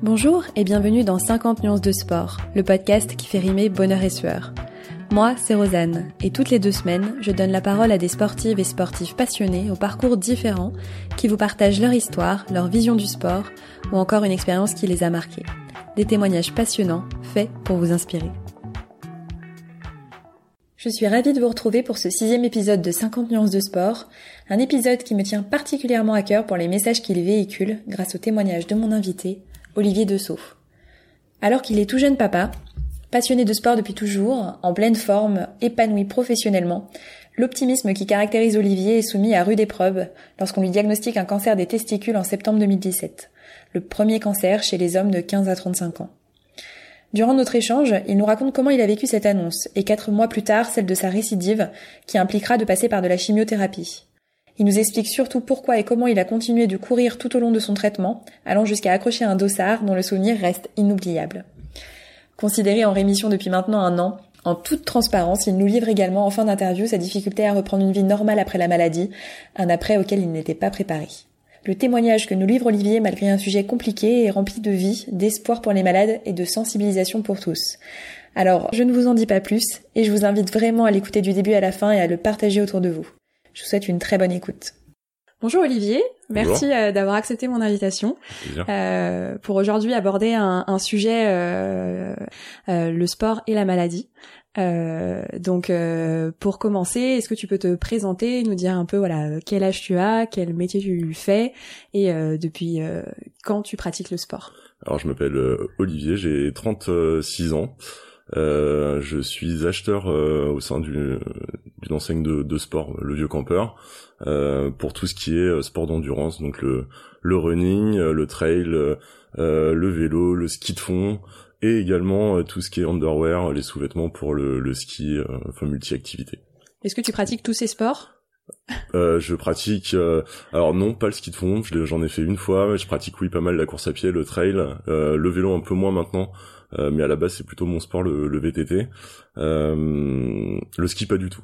Bonjour et bienvenue dans 50 nuances de sport, le podcast qui fait rimer bonheur et sueur. Moi, c'est Rosanne, et toutes les deux semaines, je donne la parole à des sportives et sportifs passionnés aux parcours différents qui vous partagent leur histoire, leur vision du sport ou encore une expérience qui les a marqués. Des témoignages passionnants faits pour vous inspirer. Je suis ravie de vous retrouver pour ce sixième épisode de 50 nuances de sport, un épisode qui me tient particulièrement à cœur pour les messages qu'il véhicule grâce au témoignage de mon invité, Olivier Dessault. Alors qu'il est tout jeune papa, passionné de sport depuis toujours, en pleine forme, épanoui professionnellement, l'optimisme qui caractérise Olivier est soumis à rude épreuve lorsqu'on lui diagnostique un cancer des testicules en septembre 2017, le premier cancer chez les hommes de 15 à 35 ans. Durant notre échange, il nous raconte comment il a vécu cette annonce, et quatre mois plus tard celle de sa récidive, qui impliquera de passer par de la chimiothérapie. Il nous explique surtout pourquoi et comment il a continué de courir tout au long de son traitement, allant jusqu'à accrocher un dossard dont le souvenir reste inoubliable. Considéré en rémission depuis maintenant un an, en toute transparence, il nous livre également en fin d'interview sa difficulté à reprendre une vie normale après la maladie, un après auquel il n'était pas préparé. Le témoignage que nous livre Olivier, malgré un sujet compliqué, est rempli de vie, d'espoir pour les malades et de sensibilisation pour tous. Alors, je ne vous en dis pas plus, et je vous invite vraiment à l'écouter du début à la fin et à le partager autour de vous. Je vous souhaite une très bonne écoute. Bonjour Olivier, merci euh, d'avoir accepté mon invitation euh, pour aujourd'hui aborder un, sujet euh, le sport et la maladie. donc pour commencer, est-ce que tu peux te présenter, nous dire un peu voilà quel âge tu as, quel métier tu fais et depuis quand tu pratiques le sport? Alors je m'appelle Olivier, j'ai 36 ans. Euh, je suis acheteur euh, au sein d'une enseigne de, de, sport, le Vieux Campeur, euh, pour tout ce qui est euh, sport d'endurance, donc le, le running, le trail, le vélo, le ski de fond, et également tout ce qui est underwear, les sous-vêtements pour le, le ski, enfin multi-activité. Est-ce que tu pratiques tous ces sports? Euh, je pratique, alors non, pas le ski de fond, j'en ai fait une fois, mais je pratique oui pas mal la course à pied, le trail, euh, le vélo un peu moins maintenant, euh, mais à la base c'est plutôt mon sport le, le VTT. Euh, le ski pas du tout.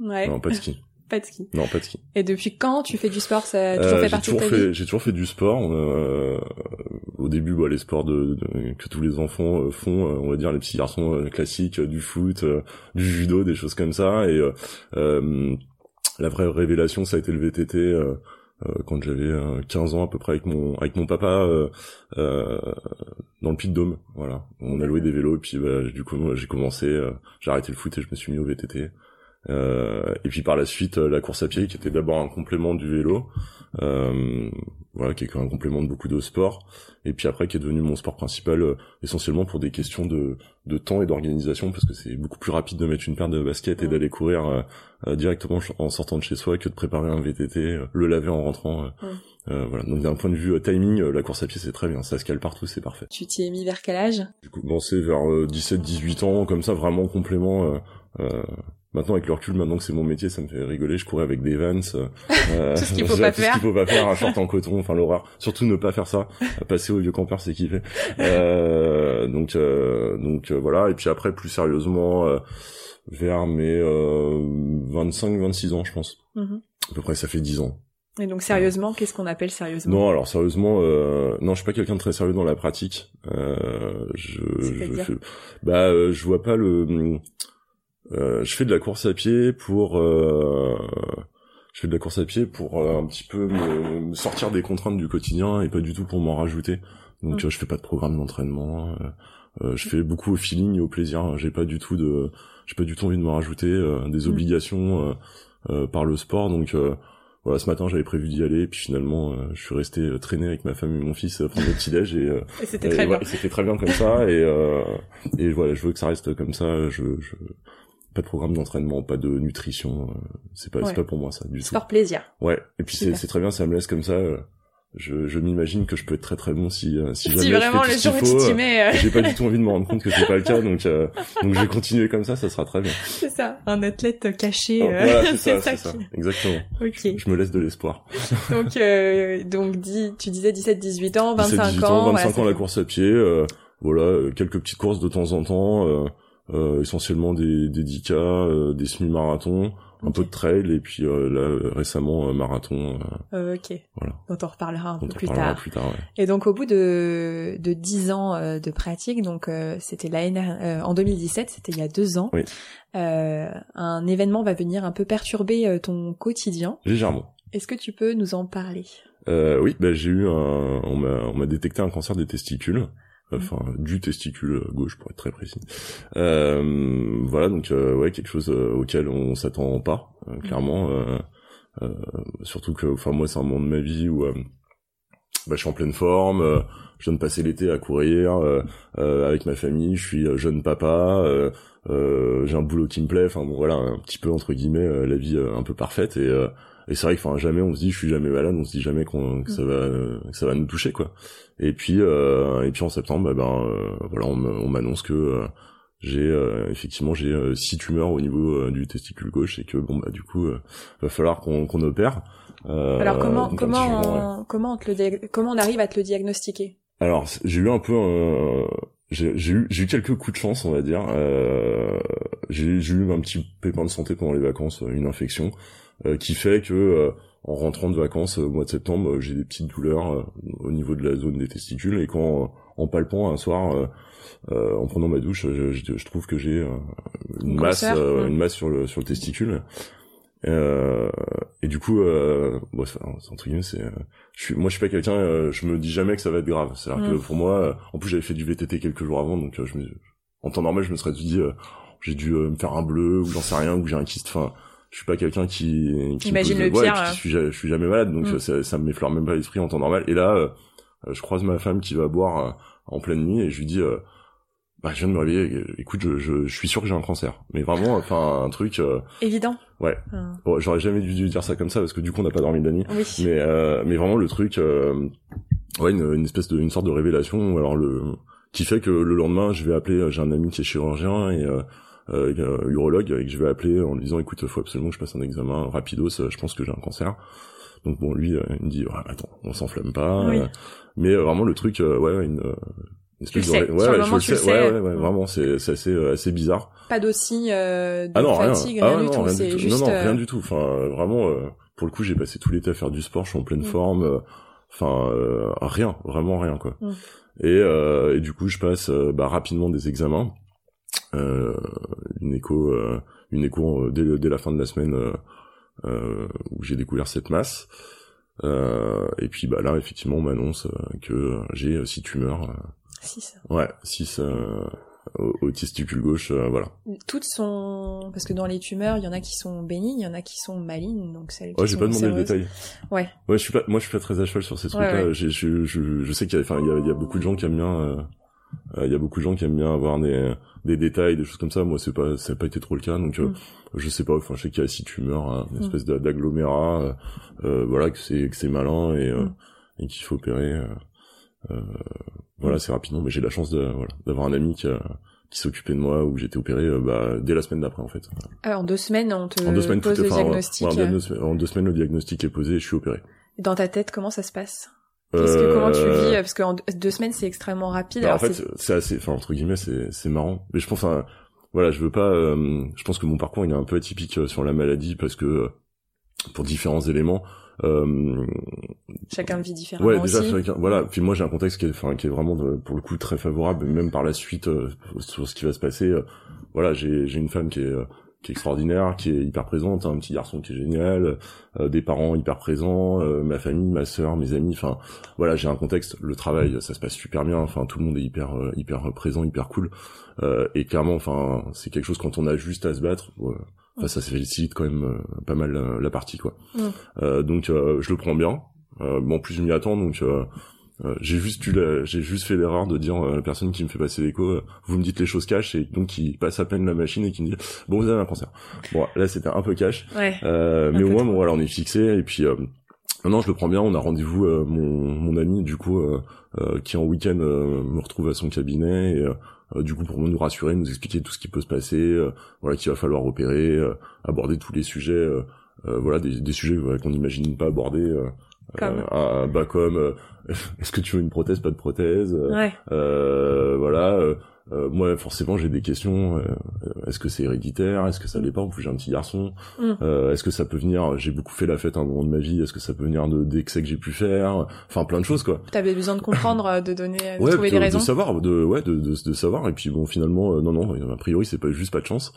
Ouais. Non, pas de ski. pas de ski. Non, pas de ski. Et depuis quand tu fais du sport? Ça a toujours euh, fait partie de ta fait, J'ai toujours fait du sport. Euh, au début, bah, les sports de, de, que tous les enfants euh, font, on va dire les petits garçons classiques, du foot, du judo, des choses comme ça. Et la vraie révélation, ça a été le VTT. Euh, quand j'avais 15 ans à peu près avec mon avec mon papa euh, euh, dans le de Dôme voilà on a loué des vélos et puis bah, du coup j'ai commencé j'ai arrêté le foot et je me suis mis au VTT et puis par la suite la course à pied qui était d'abord un complément du vélo voilà qui est un complément de beaucoup de sports et puis après qui est devenu mon sport principal essentiellement pour des questions de, de temps et d'organisation parce que c'est beaucoup plus rapide de mettre une paire de baskets et d'aller courir euh, directement en sortant de chez soi que de préparer un VTT, euh, le laver en rentrant. Euh, voilà. Donc d'un point de vue timing, la course à pied c'est très bien, ça se cale partout, c'est parfait. Tu t'y es mis vers quel âge? J'ai commencé vers 17-18 ans, comme ça vraiment complément. Maintenant, avec le recul, maintenant que c'est mon métier, ça me fait rigoler. Je courais avec des Vans. Euh, tout ce qu'il faut pas faire. Ce qu'il faut pas faire, un short en coton, enfin l'horreur. Surtout ne pas faire ça. Passer au vieux campeur, c'est kiffé. Euh, donc, euh, donc voilà. Et puis après, plus sérieusement, vers mes 25-26 ans, je pense. Mhm. À peu près, ça fait 10 ans. Et donc sérieusement, qu'est-ce qu'on appelle sérieusement? Non, alors sérieusement, euh, non, je suis pas quelqu'un de très sérieux dans la pratique. Euh, je, je, bah, je vois pas le. Euh, je fais de la course à pied pour. Euh, je fais de la course à pied pour euh, un petit peu me, sortir des contraintes du quotidien et pas du tout pour m'en rajouter. Donc mm. je fais pas de programme d'entraînement. je fais beaucoup au feeling et au plaisir. J'ai pas du tout de j'ai pas du tout envie de me rajouter euh, des mm. obligations euh, euh, par le sport donc voilà, ce matin j'avais prévu d'y aller, puis finalement je suis resté traîné avec ma femme et mon fils prendre le petit déj et, et c'était très bien. c'était très bien comme ça et et voilà, je veux que ça reste comme ça. Je, je pas de programme d'entraînement, pas de nutrition, c'est pas c'est pas pour moi ça du tout. Sport plaisir. Ouais, et puis c'est c'est très bien, ça me laisse comme ça je, je m'imagine que je peux être très très bon si euh, si, si vraiment je fais tout ce qu'il faut. Euh. J'ai pas du tout envie de me rendre compte que c'est pas le cas, donc euh, donc je vais continuer comme ça, ça sera très bien. C'est ça, un athlète caché. Ah, c'est ça, ça, exactement. Ok. Je, me laisse de l'espoir. donc donc dis, tu disais 17-18 ans, 25 17, 18 ans, 25 ans la course à pied, voilà quelques petites courses de temps en temps. Essentiellement des, des 10K, des semi-marathons, un peu de trail et puis euh, là récemment marathon. Euh, ok. Voilà. Dont on reparlera un peu plus tard. plus tard. Et donc au bout de de dix ans de pratique, donc c'était l'année en 2017, c'était il y a deux ans. Oui. un événement va venir un peu perturber ton quotidien. Légèrement. Est-ce que tu peux nous en parler? Euh, Oui, bah, j'ai eu un, on m'a, on m'a détecté un cancer des testicules enfin du testicule gauche pour être très précis. Euh, voilà donc euh, ouais quelque chose euh, auquel on s'attend pas euh, clairement. surtout que enfin moi c'est un moment de ma vie où bah, je suis en pleine forme, je viens de passer l'été à courir avec ma famille, je suis jeune papa, j'ai un boulot qui me plaît, enfin bon voilà un petit peu entre guillemets la vie un peu parfaite et et c'est vrai que enfin jamais on se dit je suis jamais malade on se dit jamais qu'on que ça va que ça va nous toucher quoi. Et puis euh, et puis en septembre bah, ben euh, voilà on m'annonce que euh, j'ai euh, effectivement j'ai six tumeurs au niveau du testicule gauche et que bon bah du coup va falloir qu'on qu'on opère. Alors comment comment on, comment on te le comment on arrive à te le diagnostiquer? Alors j'ai eu un peu j'ai eu j'ai eu quelques coups de chance on va dire. J'ai eu un petit pépin de santé pendant les vacances une infection. euh, qui fait que euh, en rentrant de vacances euh, au mois de septembre, j'ai des petites douleurs au niveau de la zone des testicules et quand en palpant un soir, en prenant ma douche, je, je, trouve que j'ai une masse, une masse sur le sur le testicule. Euh, et du coup, euh, bon, entre guillemets, c'est, je suis, moi, je suis pas quelqu'un, je me dis jamais que ça va être grave. C'est-à-dire que pour moi, en plus, j'avais fait du VTT quelques jours avant, donc je me, en temps normal, je me serais dit, j'ai dû me faire un bleu ou j'en sais rien, ou j'ai un kyste. Enfin, je suis pas quelqu'un qui, qui imagine le pire je suis je suis jamais malade donc mm. ça, ça me m'effleure même pas l'esprit en temps normal et là euh, je croise ma femme qui va boire euh, en pleine nuit et je lui dis euh, bah je viens de me réveiller écoute je, je, je suis sûr que j'ai un cancer mais vraiment enfin un truc évident ouais ah. bon, j'aurais jamais dû dire ça comme ça parce que du coup on n'a pas dormi de la nuit oui. mais mais vraiment le truc ouais une, une, espèce de une sorte de révélation alors le qui fait que le lendemain je vais appeler j'ai un ami qui est chirurgien et euh, urologue et que je vais appeler en lui disant écoute faut absolument que je passe un examen rapidos je pense que j'ai un cancer donc bon lui euh, il me dit attends on s'enflamme pas euh, mais euh, vraiment le truc ouais une espèce de... ouais, ouais, je le sais, ouais, ouais, ouais, vraiment, c'est, c'est assez, assez bizarre. Pas d'aussi, euh, de ah non, fatigue, rien, ah, rien, du tout, juste... Non, non, rien du tout, enfin, vraiment, pour le coup, j'ai passé tout l'été à faire du sport, je suis en pleine mm. forme, enfin, rien, vraiment rien, quoi. Mm. Et, et du coup, je passe, bah, rapidement des examens, euh, une écho, euh, une écho euh, dès, dès, la fin de la semaine où j'ai découvert cette masse. et puis bah là, effectivement, on m'annonce que j'ai six tumeurs. 6 Ouais, 6 au, testicule gauche, voilà. Toutes sont parce que dans les tumeurs, il y en a qui sont bénignes, il y en a qui sont malignes, donc celles qui Ouais, j'ai pas demandé le détail. Ouais. Ouais, je suis pas, moi, je suis pas très à cheval sur ces trucs-là. Je, je, je, sais qu'il y a, enfin, il y a, y a beaucoup de gens qui aiment bien euh, il y a beaucoup de gens qui aiment bien avoir des, des détails, des choses comme ça. Moi, c'est pas, ça n'a pas été trop le cas. Donc, euh, mm. je sais pas. Enfin, je sais qu'il y a six tumeurs, hein, une mm. espèce d'agglomérat. Euh, voilà, que c'est que c'est malin et, mm. et qu'il faut opérer. voilà, c'est rapidement. Mais j'ai la chance de voilà, d'avoir un ami qui qui s'occupait de moi où j'étais opéré bah, dès la semaine d'après en fait. en deux semaines on te en deux semaines, pose le diagnostic. en, deux, semaines le diagnostic est posé et je suis opéré. Dans ta tête comment ça se passe? Que comment tu vis Parce qu'en deux semaines c'est extrêmement rapide. Bah, en fait c'est assez, enfin entre guillemets c'est c'est marrant. Mais je pense, enfin voilà, je veux pas. Euh, je pense que mon parcours il est un peu atypique euh, sur la maladie parce que euh, pour différents éléments. Euh, chacun vit différemment ouais déjà voilà puis moi j'ai un contexte qui est enfin qui est vraiment pour le coup très favorable même par la suite sur ce qui va se passer voilà j'ai j'ai une femme qui est qui est extraordinaire, qui est hyper présente, un petit garçon qui est génial, euh, des parents hyper présents, euh, ma famille, ma sœur, mes amis, enfin voilà, j'ai un contexte, le travail, ça se passe super bien, enfin tout le monde est hyper euh, hyper présent, hyper cool, et clairement, enfin c'est quelque chose quand on a juste à se battre, enfin ça facilite quand même pas mal la, partie quoi. donc je le prends bien, bon plus je m'y attends donc euh, j'ai juste eu j'ai juste fait l'erreur de dire à la personne qui me fait passer l'écho, euh, vous me dites les choses cash et donc qui passe à peine la machine et qui me dit bon vous avez un cancer. Bon là c'était un peu cash, euh, mais au moins bon voilà on est fixé et puis non je le prends bien. On a rendez-vous mon mon ami du coup qui en week-end me retrouve à son cabinet et du coup pour nous rassurer, nous expliquer tout ce qui peut se passer, voilà qu'il va falloir opérer, aborder tous les sujets, voilà des, des sujets qu'on n'imagine pas aborder Comme euh, bah comme euh, est-ce que tu veux une prothèse, pas de prothèse, Ouais. euh, voilà. euh, euh, moi, forcément, j'ai des questions. euh, est-ce que c'est héréditaire? Est-ce que ça l'est pas? En plus, j'ai un petit garçon. Mm. Euh, est-ce que ça peut venir J'ai beaucoup fait la fête à un moment de ma vie. Est-ce que ça peut venir de d'excès que j'ai pu faire? Enfin, plein de choses, quoi. T'avais besoin de comprendre, euh, de donner, de Ouais, trouver de, des raisons. de savoir, de ouais, de, de, de savoir. Et puis bon, finalement, euh, non, non, a priori, c'est pas juste pas de chance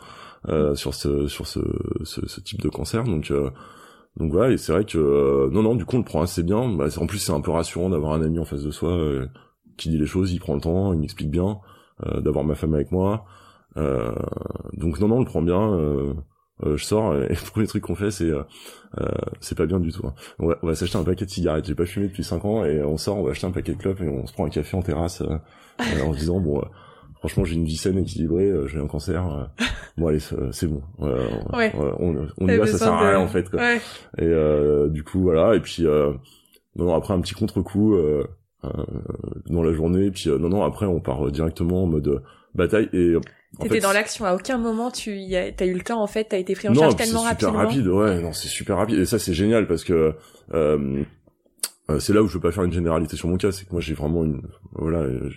euh, sur ce sur ce, ce, ce type de cancer. Donc euh, donc voilà, et c'est vrai que euh, non, non, du coup, on le prend assez bien. Bah, en plus, c'est un peu rassurant d'avoir un ami en face de soi euh, qui dit les choses, il prend le temps, il m'explique bien, euh, d'avoir ma femme avec moi. Euh, donc non, non, on le prend bien. euh, euh, je sors et le premier truc qu'on fait c'est c'est pas bien du tout. hein. On va, va s'acheter un paquet de cigarettes. J'ai pas fumé depuis 5 ans et on sort, on va acheter un paquet de clopes et on se prend un café en terrasse en se disant bon, franchement j'ai une vie saine équilibrée, euh, j'ai un cancer. euh, bon allez c'est c'est bon. Euh, Ouais. on, on, y va, ça sert à de- rien en fait. Quoi. Ouais. Et euh, du coup voilà et puis euh, non, non après un petit contre-coup euh, euh, dans la journée et puis euh, non non après on part euh, directement en mode euh, bataille et euh, T'étais dans l'action. À aucun moment tu y as, t'as eu le temps en fait. T'as été pris en non, charge tellement c'est super rapidement. rapide, ouais, non, c'est super rapide. Et ça, c'est génial parce que euh, euh, c'est là où je veux pas faire une généralité sur mon cas, c'est que moi j'ai vraiment une, voilà, euh,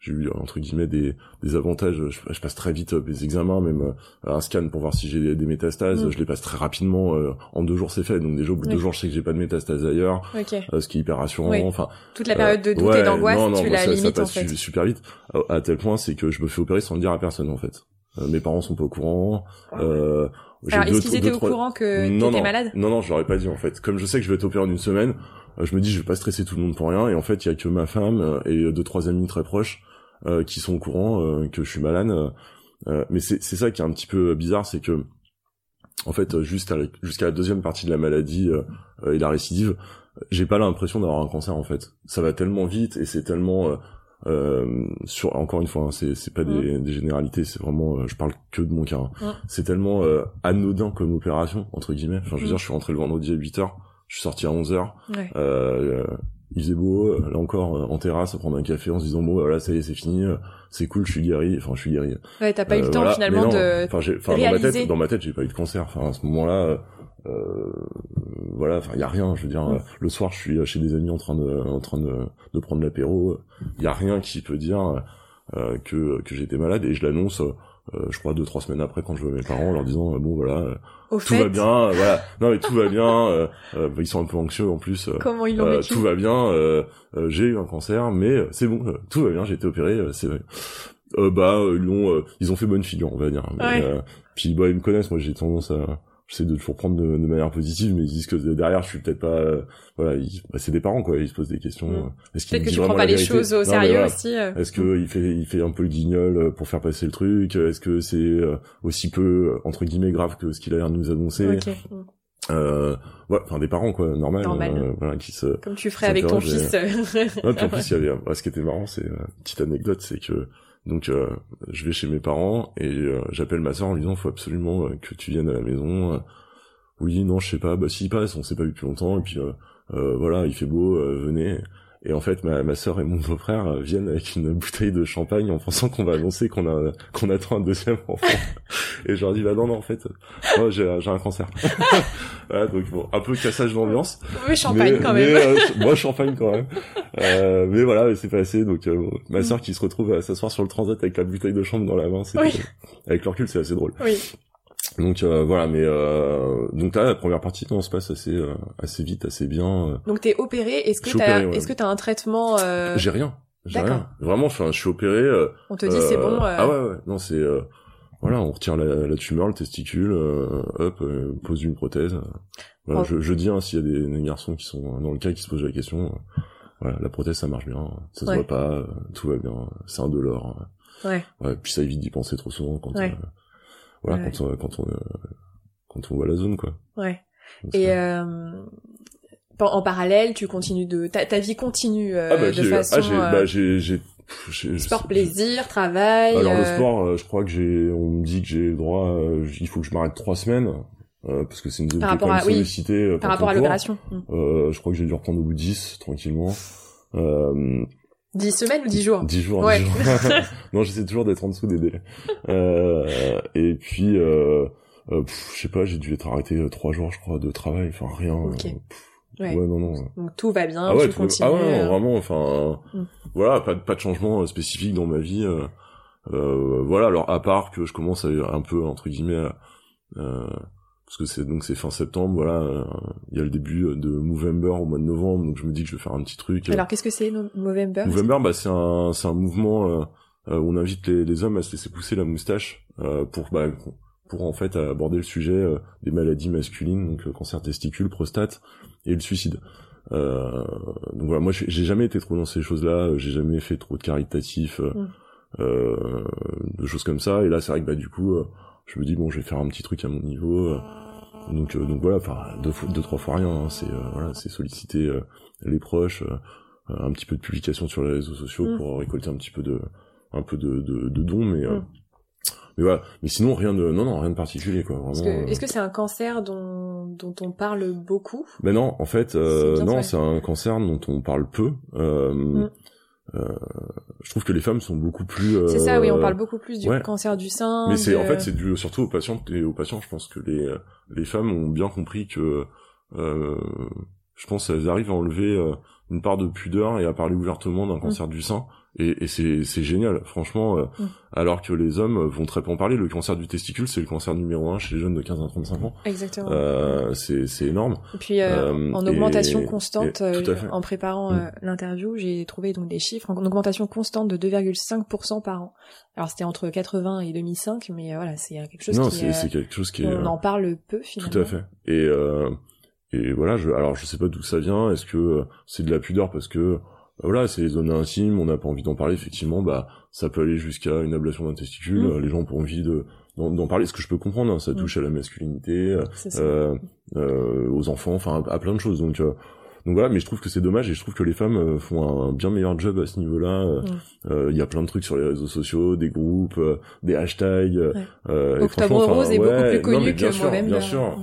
j'ai- eu entre guillemets des, des avantages. Je, je passe très vite euh, les examens, même euh, un scan pour voir si j'ai des, des métastases, Mm. je les passe très rapidement. euh, en deux jours, c'est fait. Donc déjà au bout de Oui. deux jours, je sais que j'ai pas de métastases ailleurs, Ok. euh, ce qui est hyper rassurant. Oui. Enfin, Toute la période de euh, doute ouais, et d'angoisse, tu moi, la ça, ça limites en passe fait. su- super vite, à, à tel point c'est que je me fais opérer sans le dire à personne en fait. Euh, mes parents sont pas au courant. Euh, j'ai Alors, est-ce qu'ils étaient au trois- courant que non, t'étais non, malade Non, non, je leur ai pas dit en fait. Comme je sais que je vais être opéré en une semaine, euh, je me dis je vais pas stresser tout le monde pour rien. Et en fait, il y a que ma femme euh, et deux trois amis très proches euh, qui sont au courant euh, que je suis malade. euh, euh, mais c'est ça qui est un petit peu bizarre, c'est que en fait, juste à la- jusqu'à la deuxième partie de la maladie euh, euh, et la récidive, j'ai pas l'impression d'avoir un cancer en fait. Ça va tellement vite et c'est tellement sur encore une fois, hein, c'est pas des, des généralités, c'est vraiment, je parle que de mon cas. hein. C'est tellement euh, anodin comme opération entre guillemets. Enfin, je veux Mm. dire, je suis rentré le vendredi à 8 h je suis sorti à 11 h Ouais. Il faisait beau, euh, là encore euh, en terrasse à prendre un café en se disant bon voilà ça y est c'est fini, euh, c'est cool, je suis guéri, enfin je suis guéri. Ouais, t'as pas eu Euh, le temps voilà. finalement non, de. enfin, j'ai- enfin, dans ma tête, dans ma tête, j'ai pas eu de cancer. Enfin, à ce moment-là, euh, voilà, enfin, il y a rien. Je veux dire, Mm. euh, le soir, je suis chez des amis en train de, en train de, de prendre l'apéro. Il y a rien qui peut dire euh, que que j'étais malade et je l'annonce. Euh, je crois deux trois semaines après quand je vois mes parents en leur disant euh, bon voilà euh, tout fait, va bien euh, voilà non mais tout va bien euh, ils sont un peu anxieux en plus euh, comment ils l'ont vécu tout va bien, j'ai eu un cancer, mais euh, c'est bon, tout va bien, j'ai été opéré, euh, c'est vrai. Euh, bah ils euh, ils ont fait bonne figure, on va dire. Mais, Ouais. euh, puis bah ils me connaissent, moi j'ai tendance à, j'essaie de toujours prendre de, de manière positive, mais ils disent que derrière je suis peut-être pas, euh, voilà, bah, c'est des parents quoi, ils se posent des questions. Mm. euh, Est-ce que tu prends pas les choses au Non, sérieux voilà. aussi. euh. Est-ce que il fait il fait un peu le guignol pour faire passer le truc Est-ce que c'est aussi peu entre guillemets grave que ce qu'il a l'air de nous annoncer euh, ouais, enfin des parents quoi, normal, Normal. euh, voilà, qui se Comme tu ferais avec ton fils. Ouais, puis en plus, il y avait, ce qui était marrant, c'est, euh, petite anecdote, c'est que, donc, euh, je vais chez mes parents et euh, j'appelle ma soeur en lui disant, faut absolument euh, que tu viennes à la maison. Euh, oui, non, je sais pas, bah s'il passe, on s'est pas vu depuis longtemps, et puis euh, voilà, il fait beau, venez. Et en fait, ma, ma soeur et mon beau-frère euh, viennent avec une bouteille de champagne en pensant qu'on va annoncer qu'on a qu'on attend un deuxième enfant. et je leur dis, bah non, non, en fait, moi j'ai j'ai un cancer. voilà, donc bon, un peu cassage d'ambiance. Oui, champagne Mais- quand mais, même. euh, moi, champagne quand même. Euh, mais voilà, c'est passé. Donc, euh, bon, ma sœur qui se retrouve à s'asseoir sur le transat avec la bouteille de chambre dans la main, c'est Oui. avec le recul, c'est assez drôle. Oui. Donc euh, voilà, mais euh, donc là, la première partie, non, se passe assez euh, assez vite, assez bien. euh. Donc t'es opéré. Est-ce que t'as, ouais. est-ce que t'as un traitement euh, J'ai rien. J'ai rien. Vraiment, enfin, je suis opéré. euh, On te dit c'est bon. euh, Ah ouais, ouais. Non, c'est euh, voilà, on retire la, la tumeur, le testicule, euh, hop, pose une prothèse. Voilà, Oh. je, je dis hein, s'il y a des, des garçons qui sont dans le cas qui se posent la question. voilà, la prothèse ça marche bien, ça se Ouais. voit pas, euh, tout va bien, c'est indolore. Ouais. euh. Ouais, puis ça évite d'y penser trop souvent quand Ouais. euh, voilà Ouais. quand on quand on euh, quand on voit la zone quoi. Ouais. Donc, Et euh, en parallèle, tu continues de ta, ta vie continue euh, ah bah de j'ai façon ah, j'ai bah pff, sport plaisir, travail. Alors le sport, euh, je crois que j'ai, on me dit que j'ai le droit, euh, il faut que je m'arrête trois semaines euh, parce que c'est une zone Par qui est rapport quand même à- oui, sollicitée par rapport à l'opération. Euh, je crois que j'ai dû reprendre au bout de 10 tranquillement. Euh, 10 semaines ou 10 jours? 10 jours, Ouais. 10 jours. non, j'essaie toujours d'être en dessous des délais. Euh, et puis, euh, euh, je sais pas, j'ai dû être arrêté euh, trois jours, je crois, de travail. Enfin, rien. Euh, pff, Ouais, non, non. Donc tout va bien, ah ouais, tu continues. Ah ouais, vraiment, enfin, mm. voilà, pas, pas de changement spécifique dans ma vie. Euh, voilà, alors à part que je commence à un peu entre guillemets, euh, parce que c'est donc c'est fin septembre, voilà, il y a le début de Movember au mois de novembre, donc je me dis que je vais faire un petit truc. Alors qu'est-ce que c'est Movember? Movember, bah c'est un c'est un mouvement où on invite les, les hommes à se laisser pousser la moustache pour bah, pour en fait aborder le sujet des maladies masculines, donc cancer testicule, prostate et le suicide. Euh, donc voilà, moi j'ai jamais été trop dans ces choses-là, j'ai jamais fait trop de caritatif. Mm euh, de choses comme ça. Et là, c'est vrai que bah du coup, euh, je me dis bon, je vais faire un petit truc à mon niveau. Euh, donc donc voilà, enfin deux, deux trois fois rien. Hein, c'est voilà, c'est solliciter les proches, un petit peu de publication sur les réseaux sociaux mm. pour récolter un petit peu de un peu de, de, de dons, mais mm. mais voilà. Mais sinon rien de non non rien de particulier quoi. Est-ce que c'est un cancer dont dont on parle beaucoup? Ben non, en fait non, c'est un cancer dont on parle peu. Mm. Euh, je trouve que les femmes sont beaucoup plus. Euh, c'est ça, oui, on parle beaucoup plus du cancer du sein. Mais c'est en fait c'est dû surtout aux patients et aux patients. Je pense que les les femmes ont bien compris que euh, je pense qu'elles arrivent à enlever euh, une part de pudeur et à parler ouvertement d'un mm. cancer du sein et, et c'est génial franchement euh, mm. alors que les hommes vont très peu en parler. Le cancer du testicule c'est le cancer numéro un chez les jeunes de 15 à 35 ans. Exactement. Euh, c'est énorme. Et puis euh, euh en augmentation constante en préparant mm. l'interview j'ai trouvé donc des chiffres. En augmentation constante de 2,5% par an. Alors c'était entre 80 et 2005 mais voilà c'est quelque chose non, qui c'est quelque chose qui on en parle peu finalement tout à fait. Et et voilà je alors je sais pas d'où ça vient. Est-ce que c'est de la pudeur parce que voilà, c'est les zones intimes, on n'a pas envie d'en parler, effectivement, bah ça peut aller jusqu'à une ablation d'un testicule, mmh. les gens ont envie de d'en parler, ce que je peux comprendre, hein, ça mmh. touche à la masculinité, euh, euh, aux enfants, enfin à, plein de choses, donc euh, donc voilà, mais je trouve que c'est dommage et je trouve que les femmes euh, font un, bien meilleur job à ce niveau-là. Il mmh. y a plein de trucs sur les réseaux sociaux, des groupes, des hashtags. Ouais. Octobre Rose est beaucoup plus connu que sûr. Bien sûr.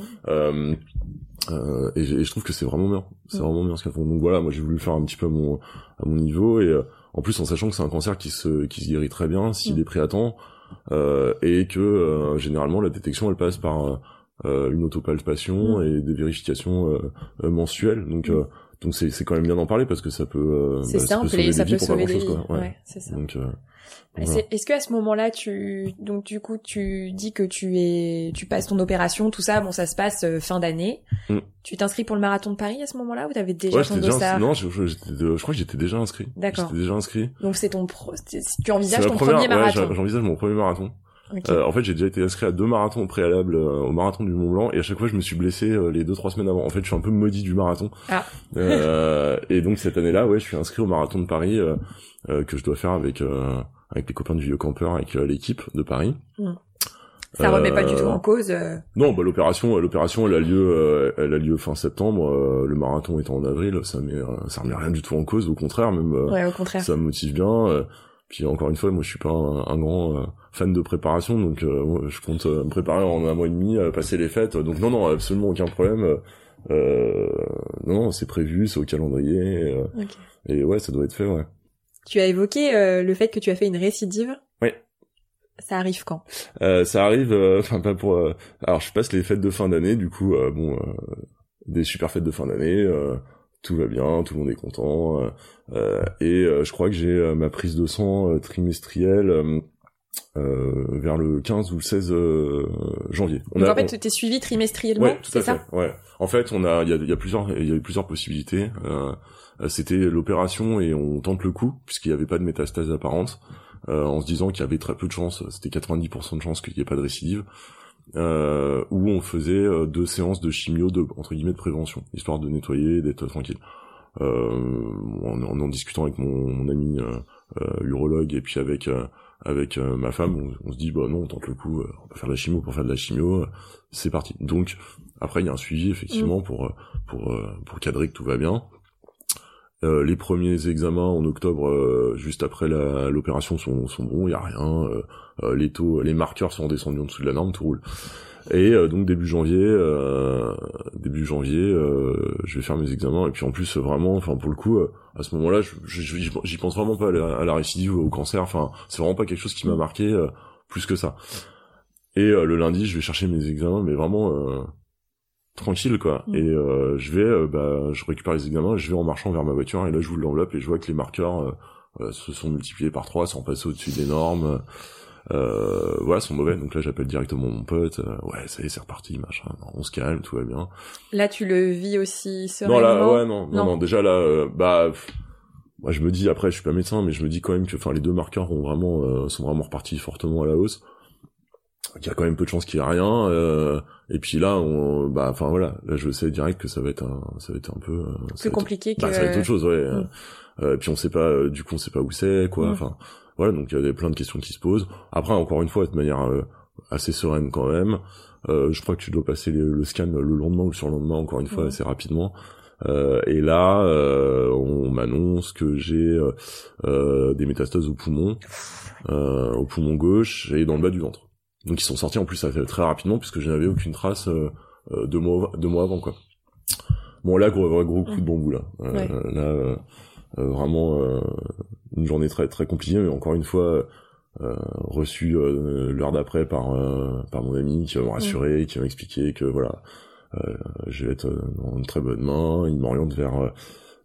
Euh, et, et, je trouve que c'est vraiment bien, c'est vraiment bien ce qu'elles font. Donc voilà, moi j'ai voulu faire un petit peu à mon à mon niveau et euh, en plus en sachant que c'est un cancer qui se qui se guérit très bien s'il mm. est pris à temps euh, et que euh, généralement la détection elle passe par une autopalpation mm. et des vérifications mensuelles. Donc mm. Donc c'est c'est quand même bien d'en parler parce que ça peut c'est bah, simple et ça peut sauver des vies. Ouais, ouais c'est ça. Donc est-ce que à ce moment-là, tu donc du coup tu dis que tu es tu passes ton opération, tout ça, bon ça se passe euh, fin d'année. Mm. Tu t'inscris pour le marathon de Paris à ce moment-là ou t'avais déjà ton dossard Non, je, je, je, crois que j'étais déjà inscrit. D'accord. J'étais déjà inscrit. Donc c'est ton pro... tu envisages ton premier marathon. Ouais, j'envisage mon premier marathon. Euh, en fait, j'ai déjà été inscrit à deux marathons préalables euh, au marathon du Mont Blanc et à chaque fois je me suis blessé euh, les deux trois semaines avant. En fait, je suis un peu maudit du marathon. Ah. et donc cette année-là, ouais, je suis inscrit au marathon de Paris que je dois faire avec avec les copains du vieux campeur, avec l'équipe de Paris. Hmm. Ça remet pas du tout en cause. Non, bah l'opération, l'opération, elle a lieu, elle a lieu fin septembre. le marathon étant en avril, ça met, ça remet rien du tout en cause. Au contraire, même. ouais, au contraire. Ça me motive bien. Puis encore une fois, moi je suis pas un, grand euh, fan de préparation, donc euh, je compte euh, me préparer en un mois et demi, passer les fêtes. Donc non, non, absolument aucun problème. non, c'est prévu, c'est au calendrier. Et ouais, ça doit être fait, ouais. Tu as évoqué le fait que tu as fait une récidive. Oui. Ça arrive quand? Ça arrive, enfin pas pour. alors je passe les fêtes de fin d'année, du coup, bon, des super fêtes de fin d'année tout va bien, tout le monde est content. Euh, euh, et euh, je crois que j'ai ma prise de sang trimestrielle vers le 15 ou le 16 janvier. On Donc en fait, t'es suivi trimestriellement, c'est ça? Ouais. En fait, on a, il y a, y a, plusieurs, il y a plusieurs possibilités. C'était l'opération et on tente le coup puisqu'il n'y avait pas de métastase apparente, en se disant qu'il y avait très peu de chances. C'était 90% de chances qu'il n'y ait pas de récidive euh, où on faisait euh, deux séances de chimio de entre guillemets de prévention, histoire de nettoyer, d'être tranquille. Euh, en, en, discutant avec mon, mon ami euh, euh urologue et puis avec avec ma femme, on, se dit bah non, on tente le coup, on va faire de la chimio pour faire de la chimio, c'est parti. Donc après il y a un suivi effectivement mm. pour pour pour cadrer que tout va bien. Euh, les premiers examens en octobre, euh, juste après l'opération, sont, sont bons, il y a rien. Euh, les taux, les marqueurs sont descendus en dessous de la norme, tout roule. Et donc début janvier, début janvier, je vais faire mes examens. Et puis en plus, vraiment, enfin pour le coup, à ce moment-là, j'y pense vraiment pas à la, récidive ou au cancer. Enfin, c'est vraiment pas quelque chose qui m'a marqué plus que ça. Et le lundi, je vais chercher mes examens, mais vraiment tranquille quoi. Mm. Et euh, je vais, euh, bah, je récupère les examens, je vais en marchant vers ma voiture et là je vous l'enveloppe et je vois que les marqueurs euh, euh, se sont multipliés par trois, sans passer au-dessus des normes. Euh, voilà, sont mauvais. Donc là j'appelle directement mon pote. euh, ouais, ça y est, c'est reparti, machin. On se calme, tout va bien. Là, tu le vis aussi Non sereinement. là, ouais, non, non, Non. non. Déjà là, euh, bah. pff, moi je me dis après je suis pas médecin mais je me dis quand même que enfin les deux marqueurs ont vraiment euh, sont vraiment repartis fortement à la hausse qu'il y a quand même peu de chances qu'il y ait rien euh, et puis là on bah enfin voilà là je sais direct que ça va être un ça va être un peu euh, Plus va être- compliqué que. bah, ça va être autre chose ouais Mm. euh, et puis on sait pas du coup on sait pas où c'est quoi Mm. enfin voilà donc il y a plein de questions qui se posent après encore une fois de manière euh, assez sereine quand même euh, je crois que tu dois passer le, le scan le lendemain ou le surlendemain encore une fois assez rapidement euh, et là, euh, on m'annonce que j'ai euh, euh, des métastases au poumon, euh, au poumon gauche et dans le bas du ventre. Donc ils sont sortis en plus très rapidement puisque je n'avais aucune trace deux mois deux mois avant quoi. Bon là gros gros coup de bambou là. Ouais. Là vraiment euh, une journée très très compliquée mais encore une fois euh, reçu euh, l'heure d'après par euh, par mon ami qui va me rassurer, qui va m'expliquer que voilà euh, je vais être dans une très bonne main. Il m'oriente vers euh,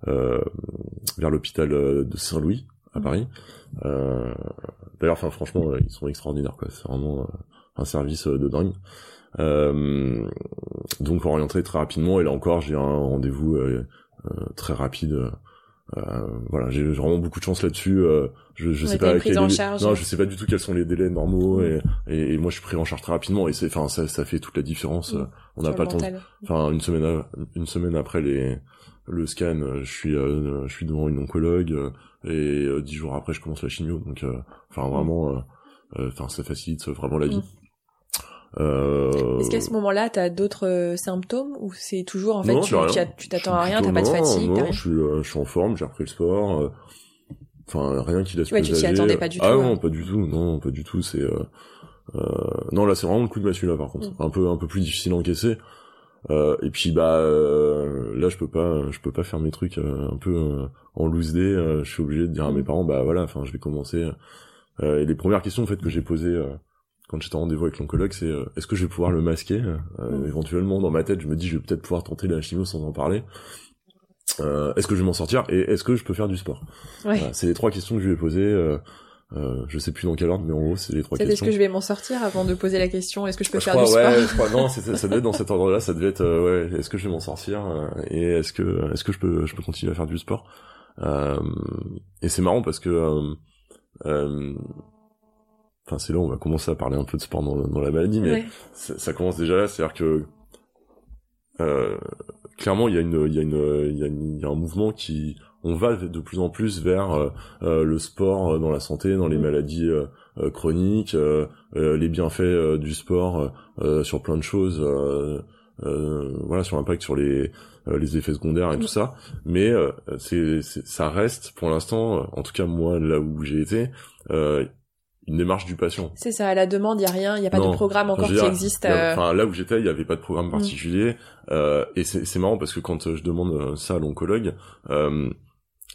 euh, vers l'hôpital euh, de Saint-Louis à Mhm. Paris. Euh, D'ailleurs, enfin franchement, euh, ils sont extraordinaires quoi. C'est vraiment euh, un service euh, de dingue. Euh, donc orienté très rapidement et là encore j'ai un rendez-vous euh, euh, très rapide. Euh, voilà, j'ai vraiment beaucoup de chance là-dessus. Euh, je, je Ouais, sais pas quel en charge. non, je sais pas du tout quels sont les délais normaux Mm. et, et, et moi je suis pris en charge très rapidement et c'est enfin ça, ça fait toute la différence. Mm. Euh, On n'a pas le temps. Enfin une semaine à- une semaine après les le scan, je suis euh, je suis devant une oncologue euh, et euh, dix jours après je commence la chimio donc euh, enfin vraiment enfin ça facilite vraiment la vie. Euh, Est-ce qu'à ce moment-là, t'as d'autres euh, symptômes ou c'est toujours en fait Non, tu t'attends à rien, t'as pas de fatigue, non, je suis euh, je suis en forme, j'ai repris le sport. Enfin rien qui laisse Ouais, tu t'y attendais pas du ah tout, non, hein. pas du tout, non, pas du tout. C'est non là c'est vraiment le coup de massue là par contre, Mm. un peu un peu plus difficile à encaisser. Euh, et puis bah euh, là je peux pas je peux pas faire mes trucs euh, un peu euh, en loose day. euh, je suis obligé de dire à mes Mm. parents bah voilà, enfin je vais commencer. Euh, et les premières questions en fait que j'ai posées euh, quand j'étais en rendez-vous avec l'oncologue, c'est euh, est-ce que je vais pouvoir le masquer Euh, Mm. Éventuellement dans ma tête, je me dis je vais peut-être pouvoir tenter la chimio sans en parler. Euh, est-ce que je vais m'en sortir et est-ce que je peux faire du sport? Ouais. Voilà, C'est les trois questions que je lui ai posées. Euh, euh, je sais plus dans quel ordre, mais en gros c'est les trois C'est est-ce questions. que je vais m'en sortir avant de poser la question est-ce que je peux Je faire crois, du ouais, sport? je crois, non, c'est- ça devait être dans cet ordre-là, ça devait être, euh, ouais, est-ce que je vais m'en sortir et est-ce que, est-ce que je peux, je peux continuer à faire du sport? Euh, Et c'est marrant parce que, enfin, c'est là où on va commencer à parler un peu de sport dans, dans la maladie, mais Ouais. ça, ça commence déjà là, c'est-à-dire que euh, clairement il y a une, il y a une, il y a, une- il y a un mouvement qui, on va de plus en plus vers euh, euh, le sport dans la santé, dans les Mm. maladies euh, euh, chroniques, euh, euh, les bienfaits euh, du sport euh, euh, sur plein de choses, euh, euh, voilà, sur l'impact sur les euh, les effets secondaires et Mm. tout ça. Mais euh, c'est, ça reste pour l'instant, euh, en tout cas moi là où j'ai été, euh, une démarche du patient. C'est ça, à la demande, il y a rien, il y a pas Non, de programme encore qui existe. a- euh, Enfin, là où j'étais, il y avait pas de programme Mm. particulier. euh, et c'est marrant parce que quand je demande euh, ça à l'oncologue, euh,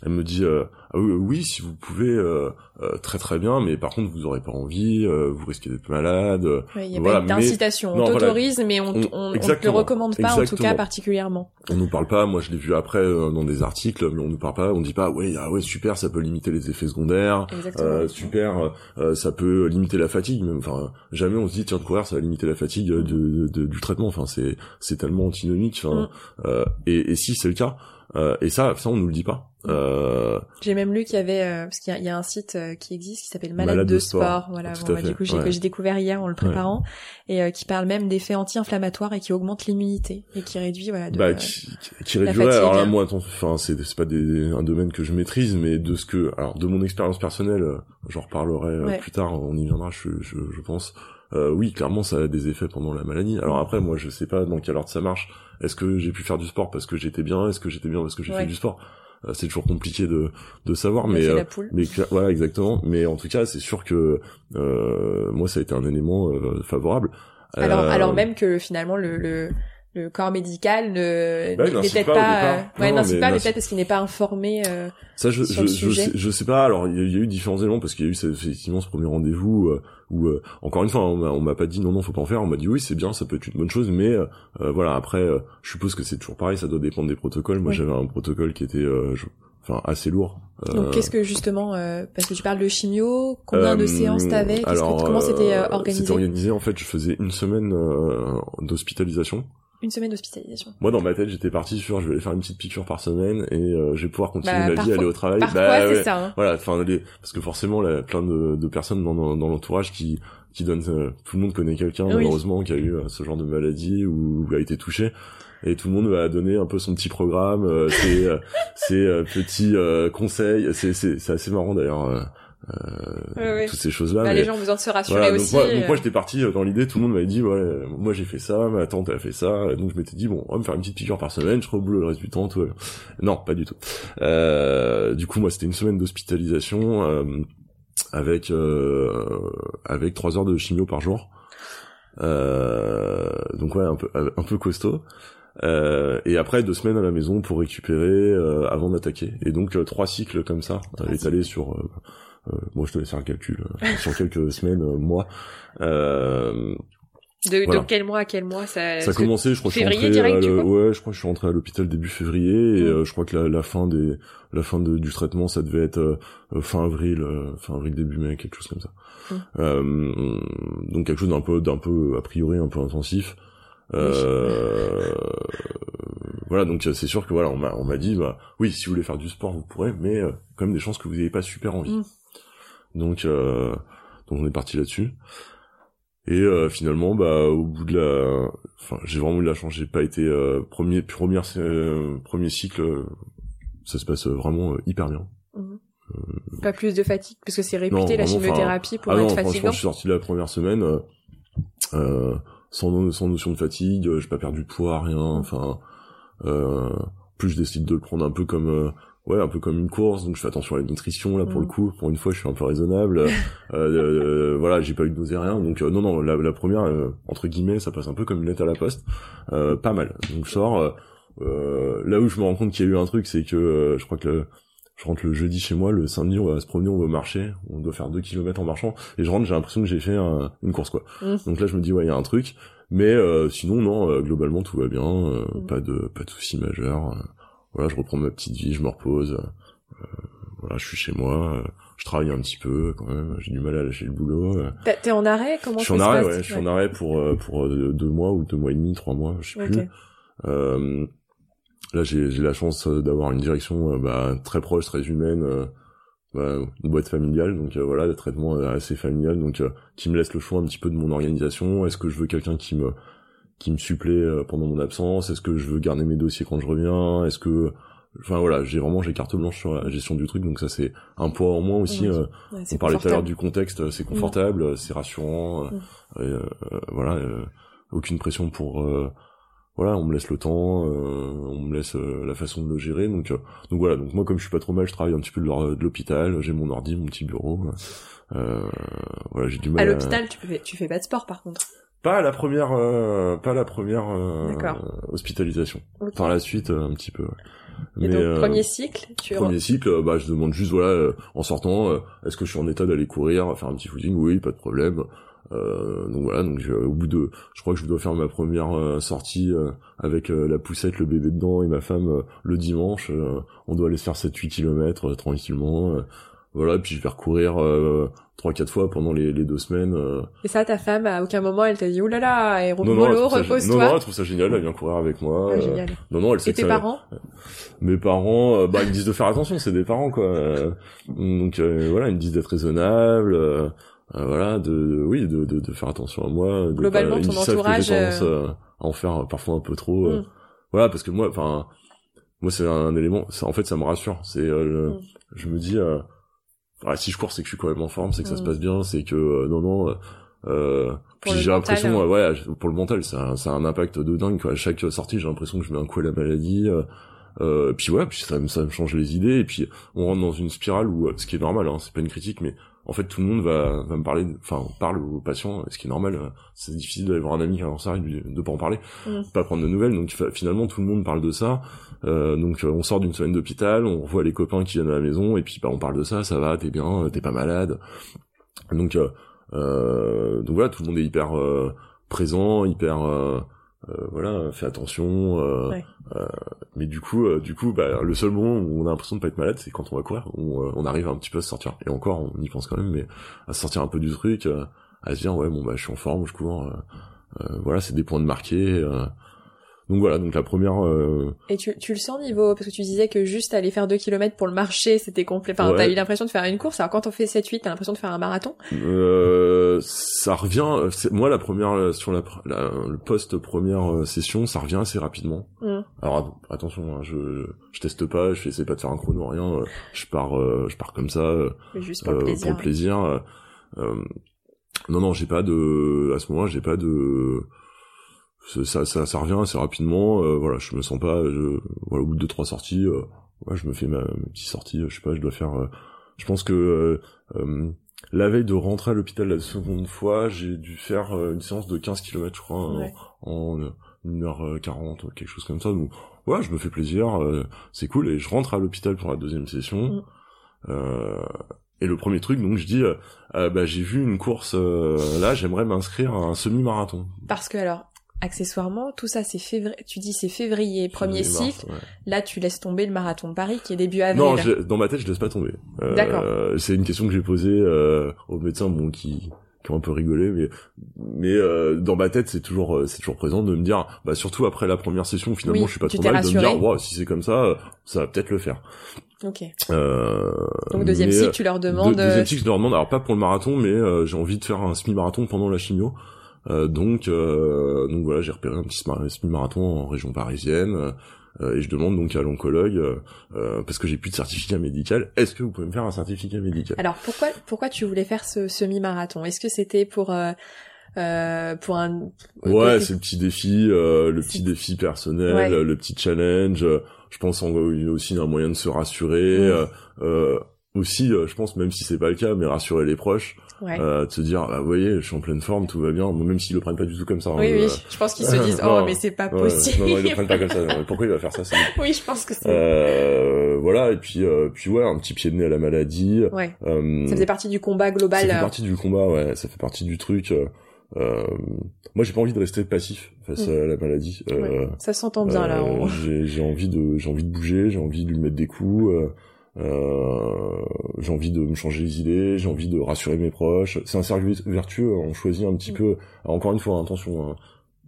elle me dit euh, ah oui, oui, si vous pouvez, euh, euh, très très bien, mais par contre vous aurez pas envie, euh, vous risquez d'être malade. euh, ouais, il y a voilà, pas mais- d'incitation. On voilà. t'autorise, mais on, On- te le recommande pas, en tout cas, particulièrement. On nous parle pas, moi je l'ai vu après euh, dans des articles, mais on nous parle pas, on dit pas ouais ah ouais super, ça peut limiter les effets secondaires. Exactement. Euh, super, euh, ça peut limiter la fatigue. Même, enfin, jamais on se dit tiens de courir, ça va limiter la fatigue euh, de, de- du traitement. Enfin, c'est c'est tellement antinomique. Enfin, Mm. euh, et, et si c'est le cas, euh, et ça, ça on nous le dit pas. Euh, J'ai même lu qu'il y avait, euh, parce qu'il y, y a un site euh, qui existe qui s'appelle Malade, Malade de, de sport. sport. Voilà, bon, bah, du coup ouais. que j'ai découvert hier en le préparant et euh, qui parle même d'effets anti-inflammatoires et qui augmente l'immunité et qui réduit voilà. De, bah, qui, qui la réduirait. fatigue, Alors là, moi, attends, enfin, c'est c'est pas des, un domaine que je maîtrise, mais de ce que, alors, de mon expérience personnelle, euh, j'en reparlerai euh, Ouais. plus tard. On y viendra, je, je, je pense. Euh, oui, clairement, ça a des effets pendant la maladie. Alors après, moi, je sais pas dans quel ordre ça marche. Est-ce que j'ai pu faire du sport parce que j'étais bien? Est-ce que j'étais bien parce que j'ai Ouais. fait du sport? Euh, C'est toujours compliqué de, de savoir, mais euh, mais voilà, exactement. Mais en tout cas, c'est sûr que euh, moi, ça a été un élément euh, favorable. Alors, alors même que finalement le, le le corps médical ne Bah, n'est peut-être pas euh, ouais, n'incite pas, mais peut-être parce qu'il n'est pas informé. euh, Ça, je, sur je, le je, sujet. sais, je sais pas. Alors, il y, a- il y a eu différents éléments parce qu'il y a eu effectivement ce premier rendez-vous euh, où, euh, encore une fois, on m'a- on m'a pas dit non, non, faut pas en faire. On m'a dit oui, c'est bien, ça peut être une bonne chose, mais euh, euh, voilà. Après, euh, je suppose que c'est toujours pareil, ça doit dépendre des protocoles. Moi, Oui. j'avais un protocole qui était, euh, je- enfin, assez lourd. Euh, Donc qu'est-ce que justement, euh, parce que tu parles de chimio, combien de séances t'avais, que- comment c'était organisé C'était organisé? En fait, je faisais une semaine euh, d'hospitalisation. Une semaine d'hospitalisation. Moi, dans ma tête, j'étais parti sur, je vais aller faire une petite piqûre par semaine et euh, je vais pouvoir continuer Bah, ma vie, aller au travail. Bah, c'est ouais. ça. Hein. Voilà, enfin, les... parce que forcément, là, plein de, de personnes dans, dans, dans l'entourage qui qui donnent, euh, tout le monde connaît quelqu'un Oui. malheureusement qui a eu euh, ce genre de maladie ou, ou a été touché. Et tout le monde va donner un peu son petit programme, euh, ses, euh, ses petits euh, conseils. C'est c'est c'est assez marrant d'ailleurs euh, toutes ces choses-là. Bah, mais- les gens ont besoin de se rassurer voilà, donc aussi. moi, donc euh, moi j'étais parti euh, dans l'idée, tout le monde m'avait dit ouais, moi j'ai fait ça, ma tante a fait ça, et donc je m'étais dit bon, on va me faire une petite piqûre par semaine, je serai au boulot le reste du temps, tout. Non, pas du tout. Euh, du coup moi c'était une semaine d'hospitalisation euh, avec euh, avec trois heures de chimio par jour. Euh, donc ouais un peu un peu costaud. Euh, et après deux semaines à la maison pour récupérer euh, avant d'attaquer. Et donc euh, trois cycles comme ça, étalés sur moi, je te laisse faire le calcul. euh, sur quelques semaines, euh, mois. Euh, de, voilà. de quel mois à quel mois ça ça a commencé, je crois que je suis février rentré, direct, à ouais, je crois que je suis rentré à l'hôpital début février, et Mm. euh, je crois que la, la fin des, la fin de- du traitement, ça devait être euh, euh, fin avril, euh, fin avril début mai, quelque chose comme ça. Mm. Euh, donc quelque chose d'un peu, d'un peu a priori un peu intensif. Euh, voilà, donc c'est sûr que voilà, on m'a, on m'a dit, bah oui, si vous voulez faire du sport, vous pourrez, mais euh, quand même des chances que vous n'ayez pas super envie. Mm. Donc, euh, donc on est parti là-dessus. Et euh, finalement, bah, au bout de la, enfin, j'ai vraiment eu de la chance. J'ai pas été euh, premier, première, euh, premier cycle. euh, ça se passe vraiment euh, hyper bien. Mhm. Pas plus de fatigue, parce que c'est réputé Non, la chimiothérapie pour ah non, être franchement, fatigant. je suis sorti la première semaine sans, sans notion de fatigue. J'ai pas perdu de poids, rien. Enfin, euh, plus je décide de le prendre un peu comme euh, ouais un peu comme une course donc je fais attention à la nutrition là pour Mm. le coup. Pour une fois je suis un peu raisonnable. Euh, euh, voilà j'ai pas eu de nausée rien donc euh, non non la, la première euh, entre guillemets ça passe un peu comme une lettre à la poste. Euh, pas mal. Donc je sors euh, euh, là où je me rends compte qu'il y a eu un truc c'est que euh, je crois que le, je rentre le jeudi chez moi le samedi on va se promener on va marcher on doit faire deux kilomètres en marchant et je rentre j'ai l'impression que j'ai fait un- une course quoi. Mm. donc là je me dis ouais il y a un truc. Mais euh, sinon non euh, globalement tout va bien euh, Mm. pas de pas de soucis majeurs euh, voilà je reprends ma petite vie je me repose euh, voilà je suis chez moi euh, je travaille un petit peu quand même j'ai du mal à lâcher le boulot euh. T'es en arrêt? Comment je suis en arrêt ouais je suis en arrêt pour pour deux mois ou deux mois et demi trois mois je sais Ok. plus euh, là j'ai j'ai la chance d'avoir une direction bah, très proche très humaine euh, bah, une boîte familiale donc euh, voilà le traitement assez familial donc euh, qui me laisse le choix un petit peu de mon organisation. Est-ce que je veux quelqu'un qui me qui me supplée euh, pendant mon absence est-ce que je veux garder mes dossiers quand je reviens est-ce que enfin voilà j'ai vraiment j'ai carte blanche sur la gestion du truc donc ça c'est un poids en moins aussi Mhm. euh, Ouais, on parlait tout à l'heure confortable. du contexte, euh, c'est confortable, euh, c'est rassurant, Mm. euh, euh, voilà, euh, aucune pression pour, euh, voilà, on me laisse le temps, euh, on me laisse la façon de le gérer, donc, euh, donc voilà, donc moi comme je suis pas trop mal, je travaille un petit peu de l'hôpital, j'ai mon ordi, mon petit bureau, euh, voilà, j'ai du mal À l'hôpital, tu fais, tu fais pas de sport par contre. Pas la première, euh, pas la première euh, hospitalisation, Ok. par la suite euh, un petit peu. Et Mais, donc, euh, premier cycle, tu Premier cycle, euh, bah, je demande juste, voilà, euh, en sortant, est-ce que je suis en état d'aller courir, faire un petit footing? Oui, pas de problème. Euh, donc voilà, donc je- au bout de, je crois que je dois faire ma première euh, sortie euh, avec la poussette, le bébé dedans et ma femme euh, le dimanche. euh, on doit aller se faire 7-8 km tranquillement. euh, voilà, puis je vais recourir euh, 3-4 fois pendant les, les deux semaines. euh. Et ça, ta femme, à aucun moment, elle t'a dit, oulala, trouve ça gé- non, non, repose-toi. elle trouve ça génial, elle vient courir avec moi. Ah, euh, génial. non, non, elle sait Et que tes ça- parents? Mes parents, euh, bah, ils me disent de faire attention, c'est des parents, quoi. Donc euh, voilà, ils me disent d'être raisonnable, euh, voilà, de, de- oui, de, de, de faire attention à moi. De Globalement, pas- ton que entourage, tendance, euh, à en faire parfois un peu trop. Mm. Voilà, parce que moi, enfin, moi c'est un élément, ça, en fait, ça me rassure. C'est, euh, Mm. je me dis, euh, ah, si je cours, c'est que je suis quand même en forme, c'est que ça se Mm. passe bien, c'est que euh, non, non. euh, euh, Pour puis j'ai l'impression, hein. euh, ouais, pour le mental, ça, a- ça a un impact de dingue. Quoi. À chaque sortie, j'ai l'impression que je mets un coup à la maladie. Euh, puis ouais, puis ça, me- ça me change les idées. Et puis on rentre dans une spirale où, ce qui est normal, hein, c'est pas une critique, mais en fait tout le monde va, va me parler, enfin parle aux patients, ce qui est normal. C'est difficile d'aller voir un ami qui a un cancer et de pas en parler, mm. pas prendre de nouvelles. Donc finalement tout le monde parle de ça. Euh, donc on sort d'une semaine d'hôpital, on voit les copains qui viennent à la maison et puis bah on parle de ça, ça va, t'es bien, t'es pas malade. Donc euh, donc voilà, tout le monde est hyper présent, hyper euh, voilà, fais attention. Euh, euh, mais du coup, du coup, bah, le seul moment où on a l'impression de pas être malade, c'est quand on va courir. On, on arrive un petit peu à se sortir. Et encore, on y pense quand même, mais à sortir un peu du truc, à se dire ouais, bon bah, je suis en forme, je cours. voilà, c'est des points de marqué donc voilà, donc la première. Euh... Et tu, tu le sens niveau parce que tu disais que juste aller faire 2 km pour le marché, c'était complet. Enfin, t'as eu l'impression de faire une course. Alors quand on fait 7-8, t'as l'impression de faire un marathon euh, Ça revient. Moi, la première sur la, le post première euh, session, ça revient assez rapidement. Mmh. Alors attention, hein, je je teste pas, je essaie pas de faire un chrono rien. Euh, je pars euh, je pars comme ça. juste pour le plaisir. Pour le plaisir. non non, j'ai pas de à ce moment-là, j'ai pas de ça, ça, ça revient assez rapidement. Euh, voilà, je me sens pas. Je, voilà, au bout de deux trois sorties, euh, ouais, je me fais ma, petite sortie. Je sais pas, je dois faire. Euh, je pense que la veille de rentrer à l'hôpital la seconde fois, j'ai dû faire une séance de 15 km, je crois, en, 1h40, quelque chose comme ça. Donc, ouais, je me fais plaisir, c'est cool. Et je rentre à l'hôpital pour la deuxième session. Mm. et le premier truc, donc je dis, bah j'ai vu une course là, j'aimerais m'inscrire à un semi-marathon. Parce que alors, accessoirement, tout ça c'est février, tu dis c'est février, premier cycle, là tu laisses tomber le marathon de Paris qui est début avril. Non, dans ma tête je laisse pas tomber. Euh, D'accord. C'est une question que j'ai posée euh, aux médecins bon, qui, qui ont un peu rigolé, mais, mais euh, dans ma tête c'est toujours c'est toujours présent de me dire, bah surtout après la première session finalement je suis pas trop mal, de me dire, wow, si c'est comme ça, ça va peut-être le faire. Ok. Donc deuxième cycle tu leur demandes. deuxième cycle je leur demande, alors pas pour le marathon, mais j'ai envie de faire un semi-marathon pendant la chimio. Euh, donc, euh, donc voilà, j'ai repéré un petit semi-marathon en région parisienne. Euh, et je demande donc à l'oncologue parce que j'ai plus de certificat médical. Est-ce que vous pouvez me faire un certificat médical? Alors pourquoi pourquoi tu voulais faire ce semi-marathon Est-ce que c'était pour euh, pour un ouais c'est le petit défi le petit défi personnel le petit challenge je pense aussi un moyen de se rassurer euh, aussi je pense même si c'est pas le cas mais rassurer les proches ouais. euh, de se dire ah, vous voyez je suis en pleine forme tout va bien. Même s'ils le prennent pas du tout comme ça hein, oui oui euh, je pense qu'ils se disent oh mais c'est pas possible. non, non ils le prennent pas comme ça. Pourquoi il va faire ça oui je pense que c'est euh, voilà et puis euh, puis ouais un petit pied de nez à la maladie ouais. Euh, ça faisait partie du combat global ça fait partie du combat ouais ça fait partie du truc euh, moi j'ai pas envie de rester passif face mm. à la maladie ouais, ça s'entend bien là j'ai envie de j'ai envie de bouger j'ai envie de lui mettre des coups euh, j'ai envie de me changer les idées, j'ai envie de rassurer mes proches. C'est un cercle vertueux. On choisit un petit mm. peu. encore une fois, attention. Hein.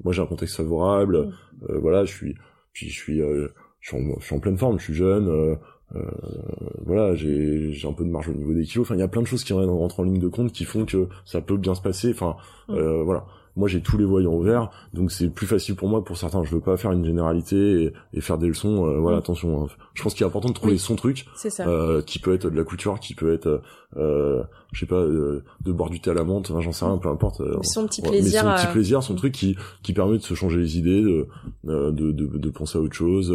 Moi, j'ai un contexte favorable. Mm. Euh, voilà, je suis, puis je suis, euh, je suis, en, je suis en pleine forme. Je suis jeune. Euh, voilà, j'ai j'ai un peu de marge au niveau des kilos. Enfin, il y a plein de choses qui rentrent en ligne de compte qui font que ça peut bien se passer. Enfin, mm. voilà moi j'ai tous les voyants ouverts, donc c'est plus facile pour moi. Pour certains, je veux pas faire une généralité et, faire des leçons. Euh, voilà, mm. attention. Hein. Je pense qu'il est important de trouver son truc, euh, qui peut être de la couture, qui peut être, euh, je sais pas, euh, de boire du thé à la menthe. j'en sais rien, peu importe. son petit plaisir. son petit plaisir, son truc qui qui permet de se changer les idées, de de, de, de penser à autre chose.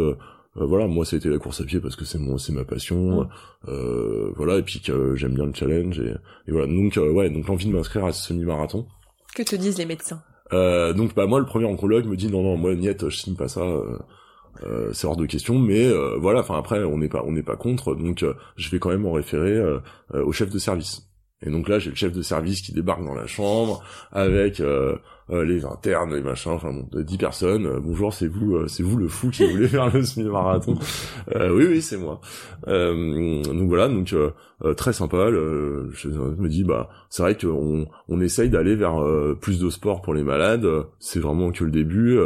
voilà moi ça a été la course à pied parce que c'est mon c'est ma passion mm. euh, voilà et puis que j'aime bien le challenge et, et voilà donc ouais donc l'envie de m'inscrire à ce semi marathon que te disent les médecins euh, Donc bah moi le premier oncologue me dit non non moi niet je signe pas ça. Euh, euh, c'est hors de question, mais euh, voilà. Enfin après, on n'est pas, on n'est pas contre, donc euh, je vais quand même en référer au chef de service. Et donc là, j'ai le chef de service qui débarque dans la chambre avec euh, euh, les internes, les machins, enfin bon, 10 personnes. Euh, bonjour, c'est vous, c'est vous le fou qui voulait faire le semi-marathon. oui, oui, c'est moi. donc voilà, donc très sympa. Le, je me dis, bah, c'est vrai qu'on on essaye d'aller vers plus de sport pour les malades. C'est vraiment que le début.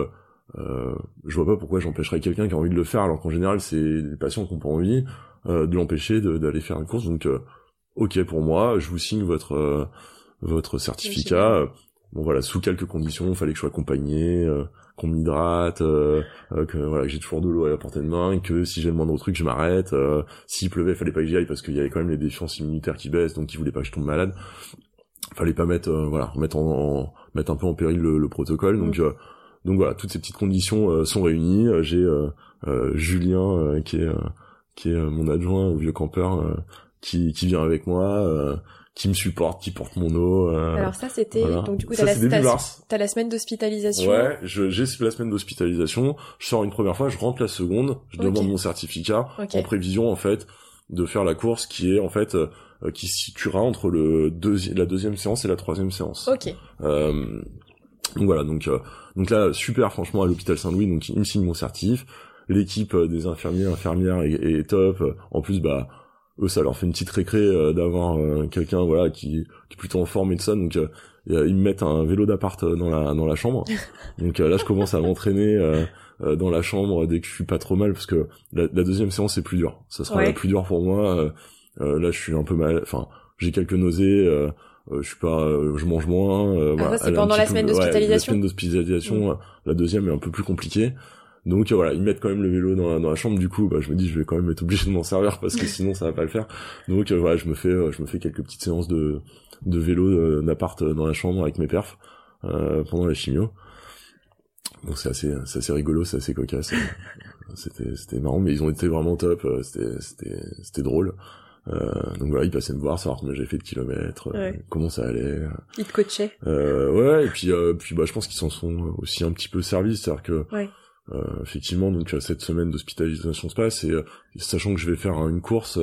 Euh, je vois pas pourquoi j'empêcherais quelqu'un qui a envie de le faire alors qu'en général c'est des patients qui n'ont pas envie de l'empêcher d'aller faire une course donc ok pour moi, je vous signe votre euh, votre certificat. Bon voilà, sous quelques conditions, il fallait que je sois accompagné, euh, qu'on m'hydrate, euh, que voilà, que j'ai toujours de l'eau à la portée de main, que si j'ai le moindre truc, je m'arrête. S'il pleuvait, fallait pas que j'y aille parce qu'il y avait quand même les défiances immunitaires qui baissent, donc il voulait pas que je tombe malade. Fallait pas mettre voilà, mettre en, mettre un peu en péril le, protocole. Donc mm. donc voilà, toutes ces petites conditions sont réunies. J'ai Julien qui est qui est mon adjoint au vieux campeur qui qui vient avec moi qui me supporte, qui porte mon eau. Alors ça c'était donc du coup t'as la, as la semaine d'hospitalisation. Ouais, j'ai la semaine d'hospitalisation. Je sors une première fois, je rentre la seconde, je demande mon certificat en prévision en fait de faire la course qui est en fait qui se situera entre le la deuxième séance et la troisième séance. Ok. Euh, donc voilà, donc donc là super franchement à l'hôpital Saint-Louis, donc il me signe mon certif l'équipe euh, des infirmiers infirmières est, top en plus bah eux ça leur fait une petite récré euh, d'avoir euh, quelqu'un voilà qui, qui est plutôt en forme et tout ça. Donc ils me mettent un vélo d'appart dans la dans la chambre. Donc là je commence à m'entraîner dans la chambre dès que je suis pas trop mal parce que la, deuxième séance est plus dure ça sera la plus dure pour moi là je suis un peu mal enfin j'ai quelques nausées je suis pas je mange moins ah, voilà, c'est pendant la semaine d'hospitalisation la semaine d'hospitalisation la deuxième est un peu plus compliquée donc voilà, ils mettent quand même le vélo dans la, dans la chambre. Du coup, bah, je me dis, je vais quand même être obligé de m'en servir parce que sinon ça va pas le faire. Donc euh, voilà, je me fais, euh, je me fais quelques petites séances de de vélo euh, d'appart dans la chambre avec mes perfs pendant la chimio. Donc c'est assez, c'est assez rigolo, c'est assez cocasse. c'était, c'était marrant, mais ils ont été vraiment top. C'était, c'était, c'était drôle. Euh, donc voilà, ils passaient me voir, savoir combien j'ai fait de kilomètres, comment ça allait. Ils te coachaient. Euh, ouais, et puis, puis bah, je pense qu'ils s'en sont aussi un petit peu servis, c'est-à-dire que ouais. Euh, effectivement, donc cette semaine d'hospitalisation se passe et euh, sachant que je vais faire une course,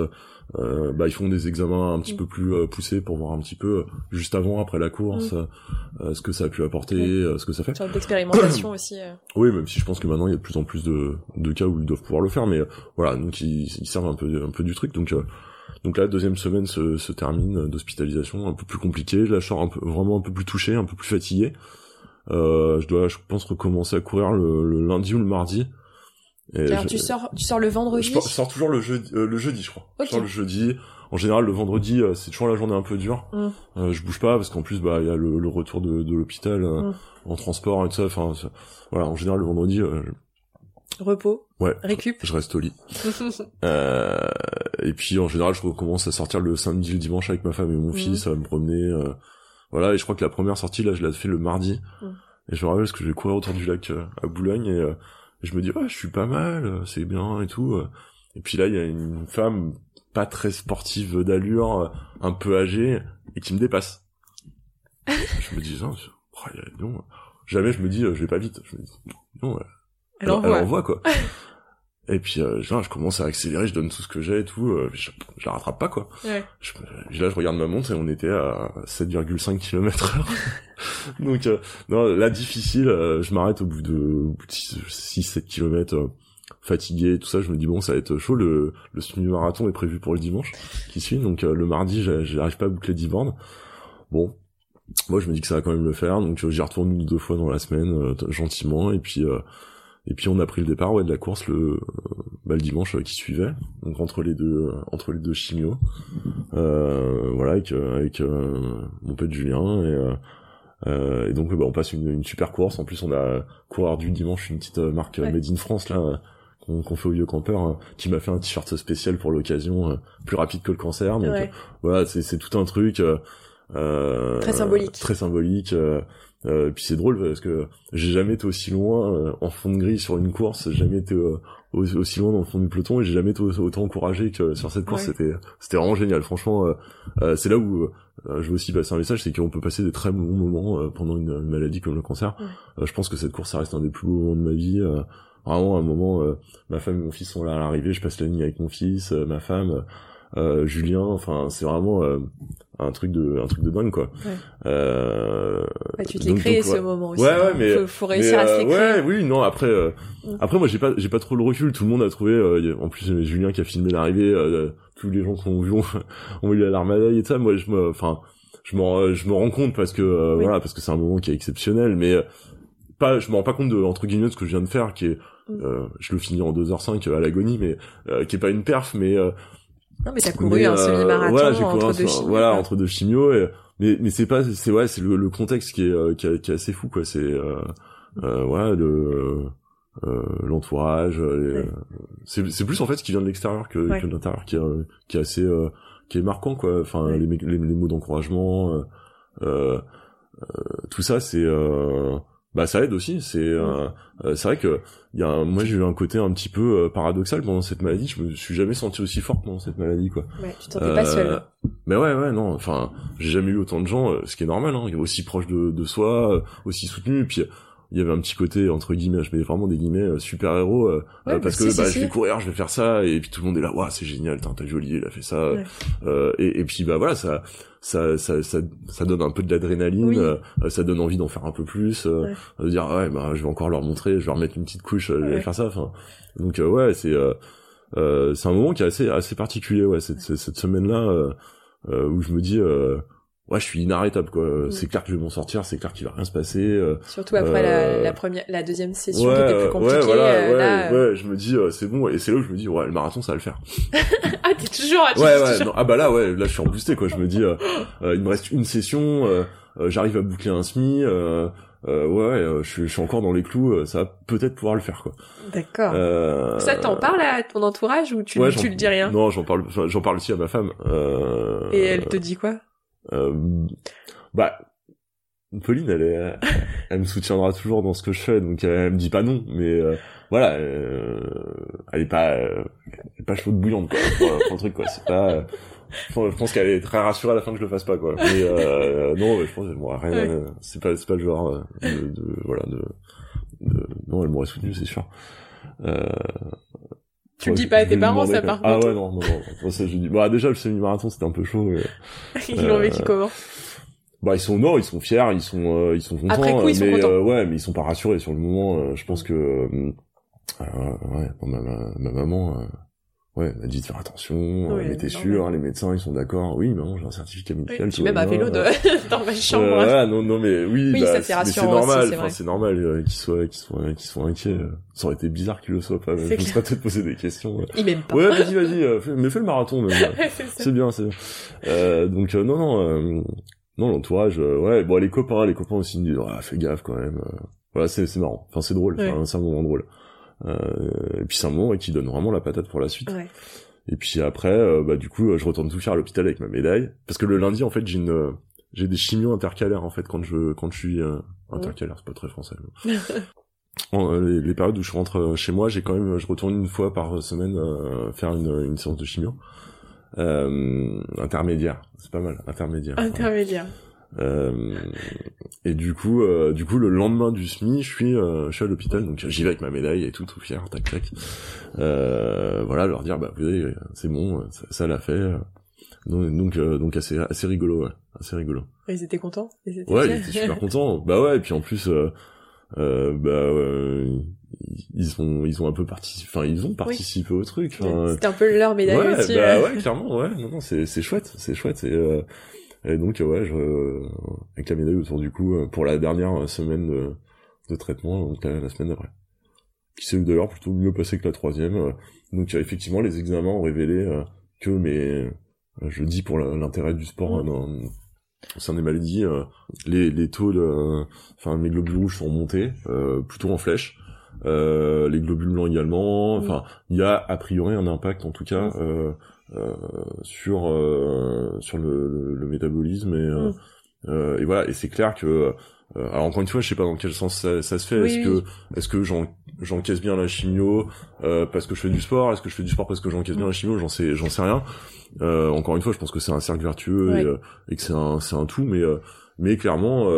euh, bah, ils font des examens un petit mm. peu plus poussés pour voir un petit peu juste avant, après la course, mm. ce que ça a pu apporter, ce que ça fait. Sorte d'expérimentation aussi. Oui, même si je pense que maintenant il y a de plus en plus de, de cas où ils doivent pouvoir le faire, mais voilà, donc ils, ils, servent un peu un peu du truc. Donc donc la deuxième semaine se, se termine d'hospitalisation, un peu plus compliqué. Je la sors un peu, vraiment un peu plus touché, un peu plus fatigué. Euh, je dois, je pense, recommencer à courir le, lundi ou le mardi. Et tu sors, tu sors le vendredi. Je, sors toujours le jeudi, euh, le jeudi, je crois. Je sors le jeudi. En général, le vendredi, euh, c'est toujours la journée un peu dure. Mm. je bouge pas parce qu'en plus, bah, il y a le, retour de, de l'hôpital mm. en transport et tout ça. Enfin, voilà. En général, le vendredi. Repos. Ouais. Récup. Je reste au lit. et puis, en général, je recommence à sortir le samedi, le dimanche avec ma femme et mon mm. fils, à me promener. Voilà, et je crois que la première sortie, là, je l'ai fait le mardi. Mm. Et je me rappelle parce que je vais courir autour du lac euh, à Boulogne et, euh, je me dis, ouais, je suis pas mal, euh, c'est bien et tout. Et puis là, il y a une femme pas très sportive d'allure, un peu âgée, et qui me dépasse. je me dis, non, oh, non, jamais je me dis, je vais pas vite. Je me dis, non, elle, elle, elle envoie quoi. Et puis euh, genre, je commence à accélérer, je donne tout ce que j'ai et tout, euh, je, je, la rattrape pas quoi. Ouais. là je regarde ma montre et on était à 7,5 km heure. Donc euh, non, là difficile, euh, je m'arrête au bout de 6-7 km fatigué, tout ça, je me dis bon ça va être chaud, le, le semi-marathon est prévu pour le dimanche qui suit, donc le mardi j'arrive pas à boucler 10 bornes. Bon, moi je me dis que ça va quand même le faire, donc j'y retourne une ou deux fois dans la semaine, gentiment, et puis et puis on a pris le départ ouais de la course le bah, le dimanche euh, qui suivait. Donc entre les deux euh, entre les deux chimios euh, voilà avec avec mon pote Julien. Et, et donc bah, on passe une, une, super course. En plus on a coureur du dimanche une petite marque Made in France là qu'on fait au vieux campeur qui m'a fait un t-shirt spécial pour l'occasion plus rapide que le cancer. Donc voilà c'est c'est tout un truc très symbolique. très symbolique euh, puis c'est drôle parce que j'ai jamais été aussi loin euh, en fond de grille sur une course, j'ai jamais été euh, aussi loin dans le fond du peloton et j'ai jamais été autant encouragé que sur cette course. C'était c'était vraiment génial. Franchement, euh, c'est là où je veux aussi passer un message, c'est qu'on peut passer des très bons moments pendant une, maladie comme le cancer. je pense que cette course, ça reste un des plus beaux moments de ma vie. vraiment, un moment, ma femme et mon fils sont là à l'arrivée, je passe la nuit avec mon fils, ma femme. Euh, Julien, enfin c'est vraiment euh, un truc de un truc de dingue quoi. Ouais. Euh, tu te l'es créé ce moment aussi. Ouais, ouais, hein. mais faut, réussir à se euh, Ouais, oui, non. Après, mm. après moi j'ai pas j'ai pas trop le recul. Tout le monde a trouvé. en plus Julien qui a filmé l'arrivée. tous les gens qui ont vu ont, eu la larme à l'œil et ça. Moi je me, enfin je me je me rends compte parce que voilà parce que c'est un moment qui est exceptionnel, mais pas je me rends pas compte de entre guillemets de ce que je viens de faire qui est mm. je le finis en 2h05 à l'agonie mais qui est pas une perf mais non, mais t'as couru un semi-marathon voilà, entre deux chimios. Voilà, entre deux chimios. Et, mais mais c'est pas, c'est ouais, c'est le, le, contexte qui est, euh, qui, est, qui est assez fou quoi. C'est euh, euh, ouais, le euh, l'entourage. C'est c'est plus en fait ce qui vient de l'extérieur que, que de l'intérieur qui est qui est assez qui est marquant quoi. Enfin les, les, les mots d'encouragement. tout ça c'est bah ça aide aussi. C'est euh, euh, c'est vrai que il y a un- moi j'ai eu un côté un petit peu euh, paradoxal pendant cette maladie. Je me suis jamais senti aussi fort pendant cette maladie quoi. Ouais, tu te sentais pas seul. Euh, Mais ouais, ouais, non. Enfin, j'ai jamais eu autant de gens, euh, ce qui est normal, hein, aussi proche de, de soi, euh, aussi soutenu. Puis euh, il y avait un petit côté entre guillemets, je mets vraiment des guillemets super héros Ouais, parce bah, que si, bah, si, je si. vais courir, je vais faire ça, et puis tout le monde est là, waouh, c'est génial, t'as Olivier, il a fait ça. Ouais. Euh, et, et puis bah voilà, ça, ça, ça, ça, ça donne un peu de l'adrénaline, Oui. euh, ça donne envie d'en faire un peu plus, euh, de dire ouais, bah je vais encore leur montrer, je vais remettre une petite couche, euh, je vais faire ça. Enfin, donc euh, ouais, c'est euh, euh, c'est un moment qui est assez assez particulier, ouais, cette, cette, euh, euh, où je me dis euh, ouais, je suis inarrêtable quoi. Mm. C'est clair que je vais m'en sortir, c'est clair qu'il va rien se passer. euh, Surtout après la, euh, la première, la deuxième session ouais, qui était plus compliquée. ouais, voilà, euh, ouais, là, euh, ouais, je me dis c'est bon et c'est là où je me dis ouais, le marathon ça va le faire. Ah, t'es toujours, tu Ouais, ouais, toujours- non, ah bah là, ouais, là je suis en boosté quoi. Je me dis, il me reste une session, j'arrive à boucler un semi, euh, euh, ouais, ouais, euh, je, suis- je suis encore dans les clous, euh, ça va peut-être pouvoir le faire quoi. D'accord. Ça, t'en parles à ton entourage ou tu, ouais, tu le dis rien? Non, j'en parle, j'en parle aussi à ma femme. Et elle te dit quoi? Bah, Pauline, elle est, elle me soutiendra toujours dans ce que je fais, donc elle, me dit pas non, mais euh, voilà, euh, elle est pas, euh, elle est pas chaude bouillante quoi, pour, pour le truc quoi. C'est pas, euh, je pense- qu'elle est très rassurée à la fin que je le fasse pas quoi. Mais euh, non, mais je pense, bon, rien, Ouais. euh, c'est pas, c'est pas le genre euh, de, de voilà de, de- non, elle m'aurait soutenu, c'est sûr. Euh, Tu le dis pas à tes parents, ça, quand par même. Ah ouais, non, non, non. Ça, je dis, bah, déjà, le semi-marathon, c'était un peu chaud. Ils l'ont euh, vécu comment bah ils sont non, ils sont fiers, ils sont euh, ils sont contents. Après coup, ils sont mais contents. euh, ouais, mais ils sont pas rassurés sur le moment. euh, je pense que euh, euh, ouais, ma maman euh, ouais m'a dit de faire attention, euh, Oui, mais t'es sûr, les médecins ils sont d'accord. Oui, maman, j'ai un certificat médical. Je tout suis même à vélo de... dans ma chambre. Euh, voilà, non, non, mais oui, Oui, bah, c'est mais normal. c'est Enfin, c'est normal euh, qu'ils soient, qu'ils soient, qu'ils soient inquiets. euh. Ça aurait été bizarre qu'ils le soient pas. Je C'est me serais peut-être posé des questions. euh. Ils m'aiment pas. Ouais, vas-y, vas-y, euh, mais fais le marathon. même. c'est bien, c'est bien. Euh, donc euh, non, non, euh, non, l'entourage, euh, ouais, bon, les copains, les copains aussi me disent, ouais, fais gaffe quand même. euh. Voilà, c'est c'est marrant. Enfin, c'est drôle. Ouais. Enfin, c'est un moment drôle. Euh, et puis c'est un moment qui donne vraiment la patate pour la suite. Ouais. Et puis après, euh, bah du coup, euh, je retourne tout faire à l'hôpital avec ma médaille, parce que le lundi, en fait, j'ai une, j'ai des chimios intercalaires en fait quand je, quand je suis euh, intercalaire, c'est pas très français. mais- En, les, les périodes où je rentre chez moi, j'ai quand même, je retourne une fois par semaine euh, faire une, une séance de chimio. Euh, intermédiaire, c'est pas mal, intermédiaire. Intermédiaire. Euh, et du coup, euh, du coup, le lendemain du SMI, je suis, euh, je suis à l'hôpital, donc j'y vais avec ma médaille et tout, tout fier, tac tac. Euh, voilà, leur dire, bah, c'est bon, ça, ça l'a fait. Donc, donc, euh, donc assez, assez rigolo, ouais, assez rigolo. Ils étaient contents? Ils étaient Ouais, ils étaient super contents. Bah ouais, et puis en plus, bah, euh, ils ont, ils ont un peu participé, enfin, ils ont participé au truc. enfin, C'était un peu leur médaille ouais, aussi. bah ouais, clairement, ouais. Non, non, c'est c'est chouette, c'est chouette. Et, euh, et donc euh, ouais, je, avec la médaille autour du cou euh, pour la dernière semaine de, traitement, donc la, semaine d'après. Qui s'est d'ailleurs plutôt mieux passé que la troisième. euh. Donc euh, effectivement, les examens ont révélé euh, que mes, euh, je dis pour l'intérêt du sport Mm. euh, dans sein des maladies, euh, les, les taux de, enfin mes globules rouges sont montés, euh, plutôt en flèche. Euh, les globules blancs également. Mm. Enfin, il y a a priori un impact en tout cas Mm. euh, euh, sur euh, sur le, le, le métabolisme et euh, Mm. euh, et voilà. Et c'est clair que euh, alors encore une fois, je sais pas dans quel sens ça, ça se fait. Oui, est-ce oui. que est-ce que j'en j'encaisse bien la chimio euh, parce que je fais du sport? Est-ce que je fais du sport parce que j'encaisse bien la chimio? J'en sais j'en sais rien. Euh, encore une fois, je pense que c'est un cercle vertueux Ouais. et, et que c'est un c'est un tout, mais mais clairement.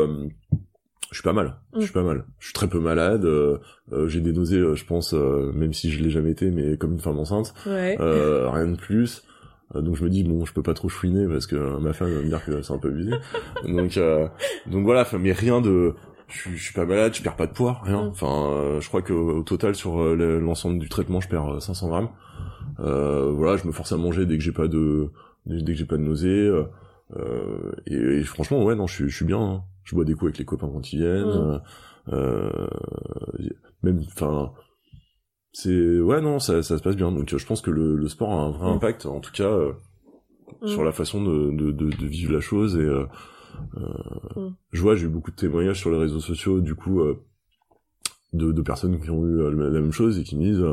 Je suis pas mal, je suis Mm. pas mal. Je suis très peu malade. euh, euh, j'ai des nausées, euh, je pense, euh, même si je l'ai jamais été, mais comme une femme enceinte, Ouais. euh, rien de plus. Euh, donc je me dis bon, je peux pas trop chouiner parce que ma femme va me dire que c'est un peu abusé. donc euh, donc voilà, mais rien de, je suis, je suis pas malade, je perds pas de poids, rien. Mm. Enfin, euh, je crois que au total sur le- l'ensemble du traitement, je perds euh, 500 grammes. Euh, voilà, je me force à manger dès que j'ai pas de, dès que j'ai pas de nausées. et, et franchement, ouais, non, je suis, je suis bien. hein. Je bois des coups avec les copains quand ils viennent. Mm. euh, euh, même, enfin, c'est, ouais, non, ça, ça se passe bien. Donc, euh, je pense que le, le sport a un vrai Mm. impact, en tout cas, euh, Mm. sur la façon de, de, de, de vivre la chose. Et euh, euh, Mm. je vois, j'ai eu beaucoup de témoignages sur les réseaux sociaux, du coup, euh, de, de personnes qui ont eu la même chose et qui me disent.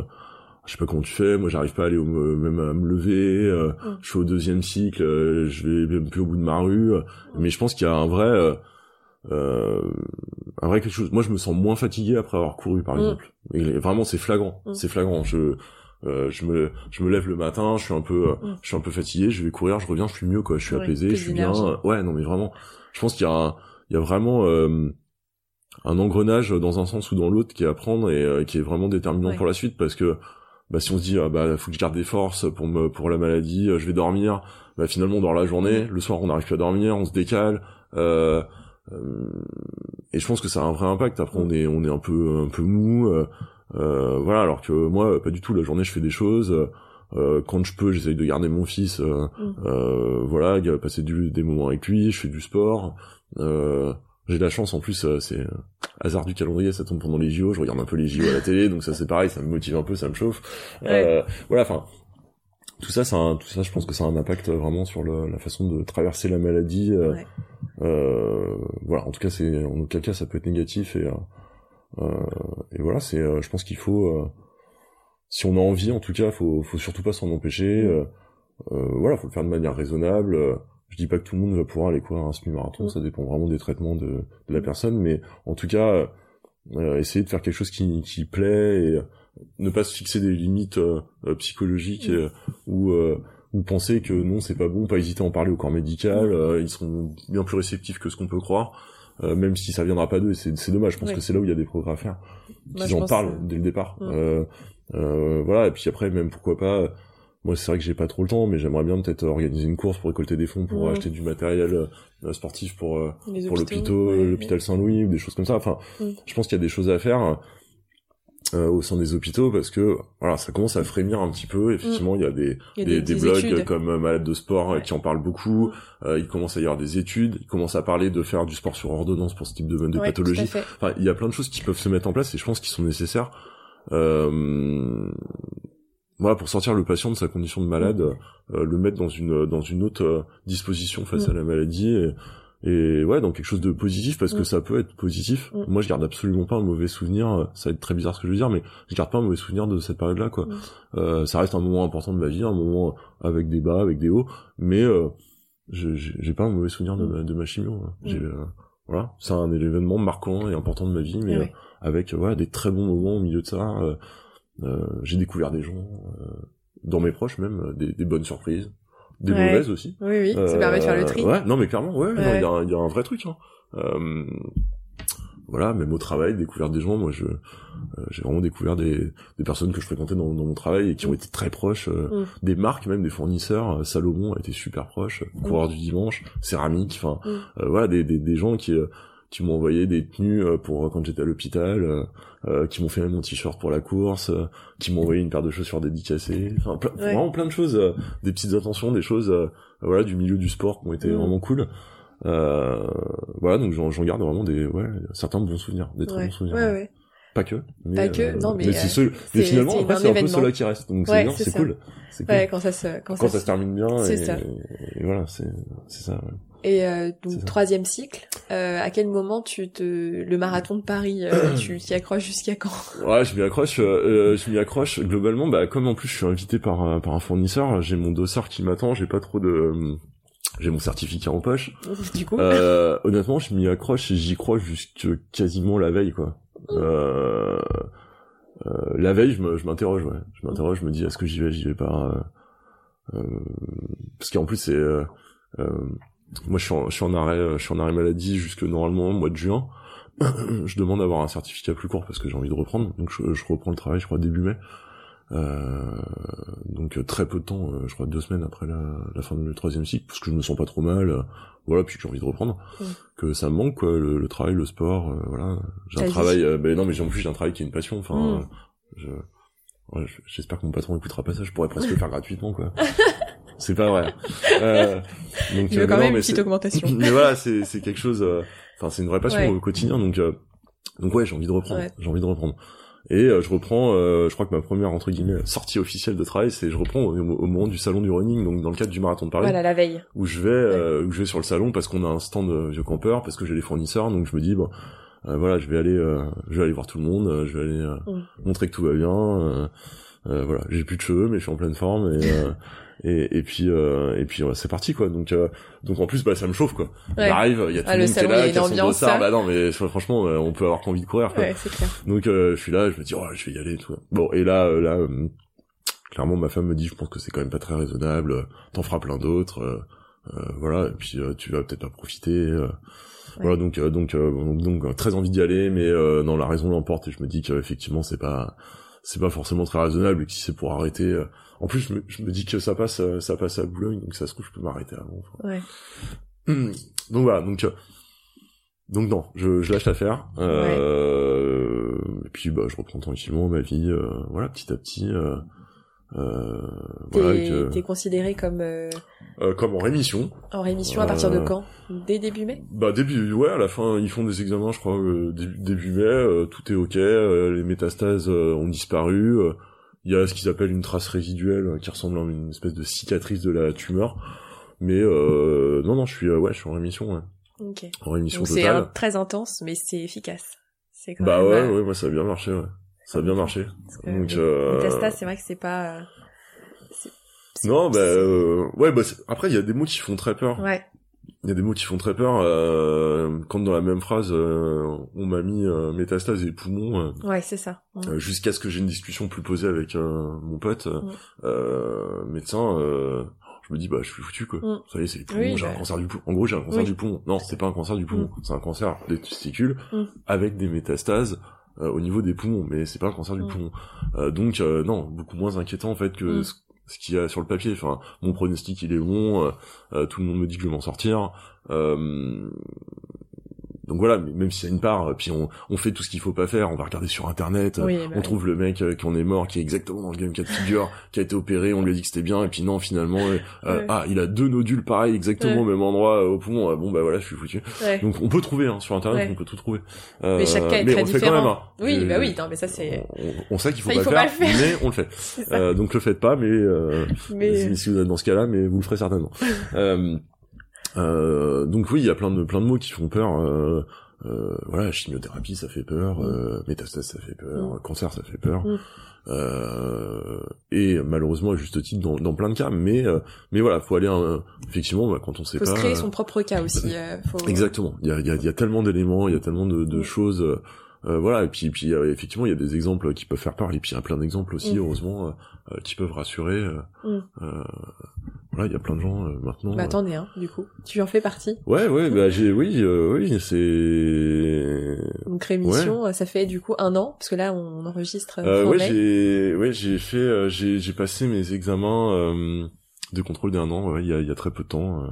je sais pas comment tu fais, moi j'arrive pas à aller au, même à me lever, euh, Mm. je suis au deuxième cycle, euh, je vais même plus au bout de ma rue, euh, mais je pense qu'il y a un vrai, un vrai quelque chose. Moi, je me sens moins fatigué après avoir couru, par Mm. exemple. Et vraiment, c'est flagrant. Mm. C'est flagrant. Je euh, je me je me lève le matin, je suis un peu euh, Mm. je suis un peu fatigué, je vais courir, je reviens, je suis mieux quoi, je suis Ouais, apaisé, je suis bien. Ouais, non mais vraiment, je pense qu'il y a un, il y a vraiment euh, un engrenage dans un sens ou dans l'autre qui est à prendre et euh, qui est vraiment déterminant Ouais. pour la suite parce que bah si on se dit ah, bah faut que je garde des forces pour me pour la maladie, euh, je vais dormir, bah finalement on dort la journée, le soir on n'arrive plus à dormir, on se décale euh, euh, et je pense que ça a un vrai impact. Après on est on est un peu un peu mou euh, euh, voilà alors que moi pas du tout. La journée je fais des choses. Euh, euh, quand je peux j'essaye de garder mon fils euh, Mm. euh, voilà passer du, des moments avec lui je fais du sport. Euh, j'ai de la chance en plus euh, c'est euh, hasard du calendrier ça tombe pendant les JO je regarde un peu les JO à la télé donc ça c'est pareil ça me motive un peu ça me chauffe. Euh, voilà enfin tout ça ça un- tout ça je pense que ça a un impact vraiment sur le, la façon de traverser la maladie euh, Ouais. euh, voilà en tout cas c'est en aucun cas ça peut être négatif et euh, euh, et voilà c'est euh, je pense qu'il faut euh, si on a envie en tout cas faut faut surtout pas s'en empêcher euh, euh, voilà faut le faire de manière raisonnable je dis pas que tout le monde va pouvoir aller courir un semi-marathon Mm. ça dépend vraiment des traitements de, de la personne mais en tout cas essayer de faire quelque chose qui, qui plaît et ne pas se fixer des limites euh, euh, psychologiques et, ou euh, ou penser que non c'est pas bon pas hésiter à en parler au corps médical euh, ils seront bien plus réceptifs que ce qu'on peut croire euh, même si ça viendra pas d'eux c'est c'est dommage je pense Ouais. que c'est là où il y a des progrès à faire Moi, qu'ils en parlent que- dès le départ Mm. euh, euh, voilà et puis après même pourquoi pas euh, moi c'est vrai que j'ai pas trop le temps mais j'aimerais bien peut-être organiser une course pour récolter des fonds pour Mm. acheter du matériel euh, sportif pour euh, pour l'hôpital, ouais, l'hôpital Saint-Louis ou des choses comme ça. Enfin, Mm. je pense qu'il y a des choses à faire euh, au sein des hôpitaux parce que voilà, ça commence à frémir un petit peu. Effectivement, il y a des Il y a des, des blogs études. comme euh, Malade de sport euh, Ouais. qui en parlent beaucoup. Euh, il commence à y avoir des études. Il commence à parler de faire du sport sur ordonnance pour ce type de, de Ouais, pathologie. Enfin, il y a plein de choses qui peuvent se mettre en place et je pense qu'ils sont nécessaires. Euh, voilà, pour sortir le patient de sa condition de malade, euh, le mettre dans une dans une autre disposition face Mm. à la maladie et, et ouais, dans quelque chose de positif parce que Mm. ça peut être positif. Mm. Moi, je garde absolument pas un mauvais souvenir. euh, Ça va être très bizarre ce que je veux dire, mais je garde pas un mauvais souvenir de cette période-là, quoi. Mm. Euh, ça reste un moment important de ma vie, un moment avec des bas, avec des hauts, mais euh, j'ai pas un mauvais souvenir de, ma, de ma chimio. hein. Euh, voilà, c'est un événement marquant et important de ma vie, mais Ouais. euh, avec euh, voilà des très bons moments au milieu de ça. euh, euh, j'ai découvert des gens, euh, dans mes proches même, euh, des, des bonnes surprises, des Ouais. mauvaises aussi. Oui, oui, ça Euh, permet de faire le tri. Ouais, non mais clairement, ouais, il y, a un- il y a un vrai truc. Hein. Euh, voilà, même au travail, découvert des gens. Moi, je euh, j'ai vraiment découvert des, des personnes que je fréquentais dans, dans mon travail et qui ont Mm. été très proches. euh, Mm. Des marques, même des fournisseurs. Euh, Salomon a été super proche. Coureur du dimanche, céramique. Enfin, Mm. euh, voilà, des, des, des gens qui euh, qui m'ont envoyé des tenues euh, pour quand j'étais à l'hôpital, euh, euh, qui m'ont fait mon t-shirt pour la course, euh, qui m'ont envoyé une paire de chaussures dédicacées, enfin plein- Ouais. vraiment plein de choses, euh, des petites attentions, des choses euh, voilà du milieu du sport qui ont été Mm. vraiment cool. Euh, voilà, donc j'en garde vraiment des ouais certains bons souvenirs, des très Ouais. bons souvenirs. ouais, ouais. Pas que, mais, Pas que, non, mais, euh, mais c'est- finalement après c'est un peu ceux-là qui restent, donc c'est bien, c'est cool, cool. Ouais, quand ça se, quand, Quand ça ça se termine bien, C'est et, ça. et voilà, c'est c'est ça. ouais. Et euh, donc troisième cycle, euh, à quel moment tu te le marathon de Paris, euh, tu t'y accroches jusqu'à quand? Ouais, je m'y accroche. euh, je m'y accroche globalement. Bah, comme en plus je suis invité par un- par un fournisseur, j'ai mon dossard qui m'attend. J'ai pas trop de, j'ai mon certificat en poche. Du coup, Euh, honnêtement, je m'y accroche et j'y crois jusque quasiment la veille, quoi. Euh, euh, la veille, je m'interroge, ouais. Je m'interroge, je me dis est-ce que j'y vais, j'y vais pas? euh, euh, parce qu'en plus c'est, moi je suis en, je suis en arrêt, euh, je suis en arrêt maladie jusque normalement au mois de juin. je demande d'avoir un certificat plus court parce que j'ai envie de reprendre, donc je, je reprends le travail, je crois début mai. Euh, donc très peu de temps, euh, je crois deux semaines après la, la fin du troisième cycle, parce que je me sens pas trop mal, euh, voilà, puis que j'ai envie de reprendre, que ça me manque quoi, le, le travail, le sport, euh, voilà. J'ai un travail, ben non mais j'ai- en plus j'ai un travail qui est une passion, enfin, Mm. je, ouais, je- j'espère que mon patron écoutera pas ça, je pourrais presque le faire gratuitement quoi. C'est pas vrai. Euh, donc il veut quand non, même une mais petite c'est- augmentation. mais voilà, c'est c'est quelque chose. euh, Enfin, c'est une vraie passion Ouais. au quotidien, donc euh, donc ouais, j'ai envie de reprendre. Ouais. J'ai envie de reprendre. Et euh, je reprends. euh, je crois que ma première entre guillemets sortie officielle de travail, c'est je reprends au, au moment du salon du running, donc dans le cadre du marathon de Paris, Voilà, la veille. où je vais euh, où je vais sur le salon parce qu'on a un stand de vieux campeurs, parce que j'ai les fournisseurs, donc je me dis bon. euh, voilà, je vais aller, euh, je vais aller voir tout le monde, euh, je vais aller euh, Mm. montrer que tout va bien, voilà, j'ai plus de cheveux, mais je suis en pleine forme et euh, et, et puis euh, et puis c'est parti quoi. Donc euh, donc en plus bah ça me chauffe quoi. Ouais. J'arrive, il y a tout Ah, le monde qui est là, qui a son dossard. Bah non mais franchement euh, on peut avoir qu'envie de courir quoi. Ouais, clair. Donc euh, je suis là, je me dis oh je vais y aller et tout. Bon et là euh, là euh, clairement ma femme me dit je pense que c'est quand même pas très raisonnable, t'en feras plein d'autres. voilà et puis euh, tu vas peut-être pas profiter. euh. Voilà donc euh, donc euh, donc, donc, très envie d'y aller mais euh, non la raison l'emporte et je me dis qu'effectivement c'est pas c'est pas forcément très raisonnable et que si c'est pour arrêter euh, en plus je me, je me dis que ça passe euh, ça passe à Boulogne donc ça se trouve je peux m'arrêter avant enfin. Ouais. donc voilà donc euh, donc non je, je lâche l'affaire euh, et puis bah je reprends tranquillement ma vie euh, voilà petit à petit euh, euh, voilà, T'es t'es considéré comme euh, euh, comme en rémission en rémission à partir de Euh, quand? Dès début mai? Bah début ouais à la fin ils font des examens je crois euh, début, début mai euh, tout est ok euh, les métastases euh, ont disparu euh, il y a ce qu'ils appellent une trace résiduelle euh, qui ressemble à une espèce de cicatrice de la tumeur mais euh, non non je suis euh, ouais je suis en rémission ouais. Ok. en rémission Donc c'est totale un- très intense, mais c'est efficace. C'est bah même, ouais ouais moi ça a bien marché ouais ça a bien marché donc euh, métastases, c'est vrai que c'est pas. euh, non bah euh, ouais bah après il y a des mots qui font très peur Ouais. Il y a des mots qui font très peur. Euh, quand dans la même phrase, euh, on m'a mis euh, métastase et poumons, euh, Ouais, c'est ça. Mm. jusqu'à ce que j'ai une discussion plus posée avec euh, mon pote, Mm. euh, médecin. euh, je me dis bah je suis foutu quoi. Mm. Ça y est, c'est les poumons. Oui, j'ai bah. un cancer du poumon. En gros, j'ai un cancer Oui. du poumon. Non, c'est pas un cancer du poumon. C'est un cancer des testicules Mm. avec des métastases. Euh, au niveau des poumons, mais c'est pas un cancer du Mm. poumon. Euh, donc euh, non, beaucoup moins inquiétant en fait que Mm. ce, ce qu'il y a sur le papier. Enfin, mon pronostic il est bon. tout le monde me dit que je vais m'en sortir. Donc voilà, même si c'est une part, euh, puis on, on fait tout ce qu'il faut pas faire, on va regarder sur internet, euh, Oui, bah on oui. trouve le mec euh, qui en est mort, qui est exactement dans le game cas de figure, qui a été opéré, on lui a dit que c'était bien, et puis non, finalement, euh, Ouais. ah, il a deux nodules pareils, exactement au Ouais. même endroit au poumon, bon bah voilà, je suis foutu. Ouais. Donc on peut trouver hein, sur internet, on peut tout trouver. Mais chaque cas est mais très on le fait différent. quand même. hein. Oui, bah oui, non, mais ça c'est. On, on sait qu'il faut, Ça, pas, il faut pas faire, le faire. mais on le fait. Euh, donc le faites pas, mais, euh, mais si, si vous êtes dans ce cas-là, mais vous le ferez certainement. euh, donc oui, il y a plein de plein de mots qui font peur. Euh, euh, voilà, chimiothérapie, ça fait peur. Euh, métastase, ça fait peur. Mm. Cancer, ça fait peur. Mm. Euh, et malheureusement, à juste titre, dans, dans plein de cas. Mais euh, mais voilà, faut aller euh, effectivement bah, quand on sait faut pas. se créer son propre cas aussi. euh, faut... Exactement. Il y a, il y a, y a tellement d'éléments, il y a tellement de, de Mm. choses. voilà. Et puis, puis effectivement, il y a des exemples qui peuvent faire peur. Et puis, il y a plein d'exemples aussi, Mm. heureusement, qui peuvent rassurer. Mm. euh, voilà, il y a plein de gens euh, maintenant. Bah euh. t'en es un, du coup. Tu en fais partie. Ouais, ouais. Bah, j'ai, oui, euh, oui, c'est. Donc rémission, ça fait du coup un an, parce que là on enregistre euh, Euh, ouais, j'ai, ouais, j'ai fait, euh, j'ai, j'ai passé mes examens euh, de contrôle d'un an. ouais, il y a, il y a très peu de temps. euh.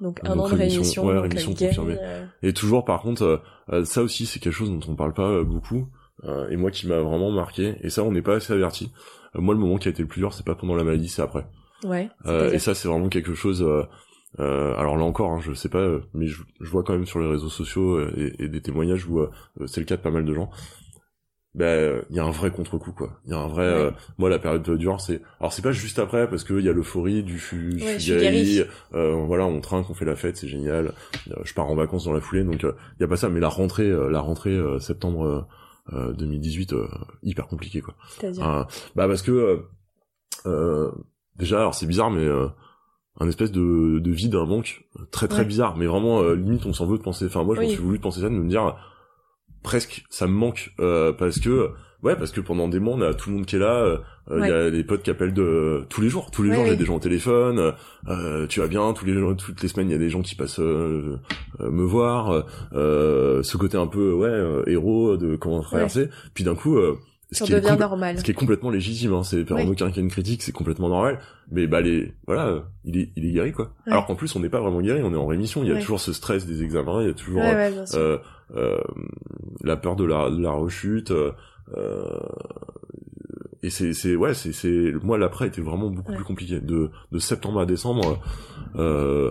Donc un an de rémission, ouais, rémission confirmée. Et toujours, par contre, ça aussi, c'est quelque chose dont on parle pas beaucoup, euh, et moi qui m'a vraiment marqué. Et ça, on n'est pas assez averti. Moi, le moment qui a été le plus dur, c'est pas pendant la maladie, c'est après. Ouais. Euh, et ça, c'est vraiment quelque chose. euh, euh, alors là encore, hein, je sais pas, euh, mais je, je vois quand même sur les réseaux sociaux euh, et, et des témoignages où euh, euh, c'est le cas de pas mal de gens. Ben, il y a un vrai contre-coup, quoi. Il y a un vrai. Ouais. euh, moi, la période dure, c'est. Alors, c'est pas juste après parce qu'il y a l'euphorie du fu- Ouais, euh, voilà, on trinque, on fait la fête, c'est génial. Euh, je pars en vacances dans la foulée, donc il y a pas ça. Mais la rentrée, euh, la rentrée euh, septembre euh, euh, 2018, euh, hyper compliqué, quoi. Ah, bah parce que euh, euh, déjà alors c'est bizarre mais euh, un espèce de, de vide un manque très très Ouais. bizarre mais vraiment euh, limite on s'en veut de penser enfin moi je Oui. m'en suis voulu de penser ça de me dire presque ça me manque euh, parce que ouais parce que pendant des mois on a tout le monde qui est là euh, il Ouais. y a les potes qui appellent de tous les jours tous les Ouais, jours j'ai oui. des gens au téléphone euh, tu vas bien tous les jours toutes les semaines il y a des gens qui passent me voir euh, ce côté un peu ouais héros de comment traverser puis d'un coup euh, ce qui est devient complè- normal. ce qui est complètement légitime, hein, c'est faire Oui. aucun a une critique, c'est complètement normal. Mais bah les, voilà, euh, il est, il est guéri quoi. Ouais. Alors qu'en plus on n'est pas vraiment guéri, on est en rémission. Il y a Ouais. toujours ce stress des examens, il y a toujours Ouais, sûr. euh, euh, la peur de la, de la rechute. euh, euh, et c'est, c'est ouais, c'est, c'est moi l'après était vraiment beaucoup plus compliqué. De, de septembre à décembre. Euh,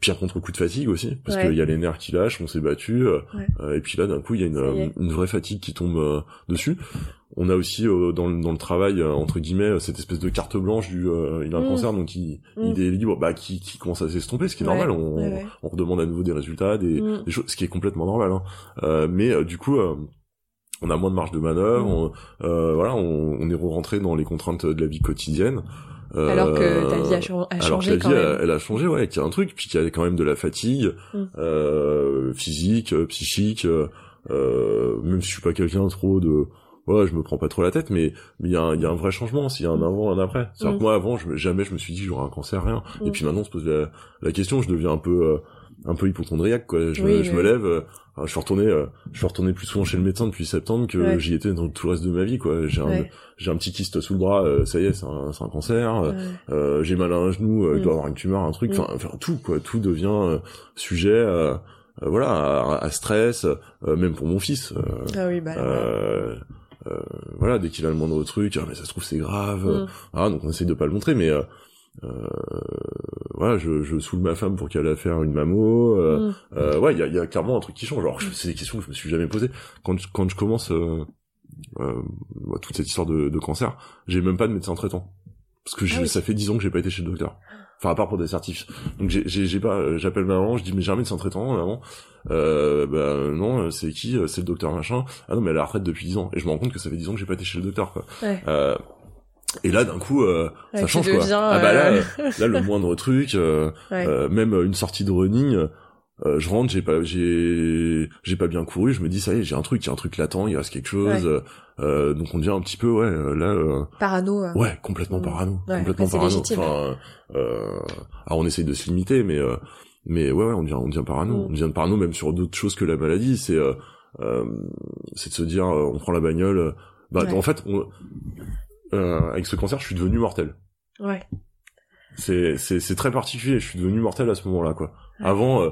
pire contre coup de fatigue aussi parce Ouais. qu'il y a les nerfs qui lâchent on s'est battu euh, Ouais. euh, et puis là d'un coup il y a une, euh, une vraie fatigue qui tombe euh, dessus on a aussi euh, dans, le, dans le travail euh, entre guillemets euh, cette espèce de carte blanche du euh, il a un Mm. cancer donc il, Mm. il est libre bah qui, qui commence à s'estomper ce qui est Ouais, normal on, ouais, ouais. on redemande à nouveau des résultats des, Mm. des choses ce qui est complètement normal hein. Euh, mais euh, du coup on a moins de marge de manœuvre, on, euh, voilà, on, on est rentré dans les contraintes de la vie quotidienne. Alors que ta vie a, changé alors que quand même. Elle, a changé, ouais, qu'il y a un truc, puis qu'il y a quand même de la fatigue Mm. euh, physique, psychique. Euh, même si je suis pas quelqu'un trop de, ouais, je me prends pas trop la tête, mais mais il y a un, y a un vrai changement, s'il y a un avant, un après. C'est-à-dire Mm. que moi avant, je, jamais je me suis dit j'aurais un cancer, rien. Mm. Et puis maintenant on se pose la, la question, je deviens un peu euh, un peu hypochondriaque quoi. Je, Oui, je oui. me lève, euh, je suis retourné, euh, je suis retourné plus souvent chez le médecin depuis septembre que Ouais. j'y étais dans tout le reste de ma vie quoi. J'ai un j'ai un petit kyste sous le bras, euh, ça y est, c'est un, un cancer. euh, Ouais. euh, j'ai mal à un genou, euh, je Mm. dois avoir une tumeur, un truc, Mm. enfin, enfin, tout quoi, tout devient euh, sujet, euh, euh, voilà, à, à stress, euh, même pour mon fils. euh, Ah oui, bah euh, voilà, dès qu'il a le moindre truc, ah, mais ça se trouve c'est grave. Mm. Ah, donc on essaye de pas le montrer, mais euh, euh, voilà, je, je saoule ma femme pour qu'elle aille faire une mammo. Euh, Mm. euh, ouais, il y a, y a clairement un truc qui change. Alors, je- c'est des questions que je me suis jamais posées. Quand quand je commence euh, euh, bah, toute cette histoire de, de cancer, j'ai même pas de médecin traitant parce que Ah oui. ça fait dix ans que j'ai pas été chez le docteur. Enfin, à part pour des certifs. Donc j'ai pas, euh, j'appelle maman, je dis mais j'ai un médecin traitant, maman. Euh, bah non, c'est qui C'est le docteur machin. Ah non, mais elle est à la retraite depuis 10 ans. Et je me rends compte que ça fait 10 ans que j'ai pas été chez le docteur, quoi. Ouais. Euh, et là, d'un coup, euh, Ouais, ça change, quoi. deviens, Ah bah là, euh, euh, là, le moindre truc, euh, Ouais. euh, même une sortie de running, euh, je rentre, j'ai pas, j'ai, j'ai pas bien couru, je me dis ça y est, j'ai un truc, il y a un truc latent, il reste quelque chose. Ouais. euh, donc on devient un petit peu, ouais, euh, là, euh, Parano. euh. ouais, complètement Mm. parano, Ouais, complètement parano. Enfin, euh, alors on essaye de se limiter, mais euh, mais ouais, ouais, on devient, on devient parano, Mm. on devient parano même sur d'autres choses que la maladie. C'est, euh, euh, c'est de se dire, euh, on prend la bagnole. Bah, en fait, on, euh, avec ce cancer, je suis devenu mortel. Ouais. C'est, c'est, c'est très particulier. Je suis devenu mortel à ce moment-là, quoi. Avant, euh,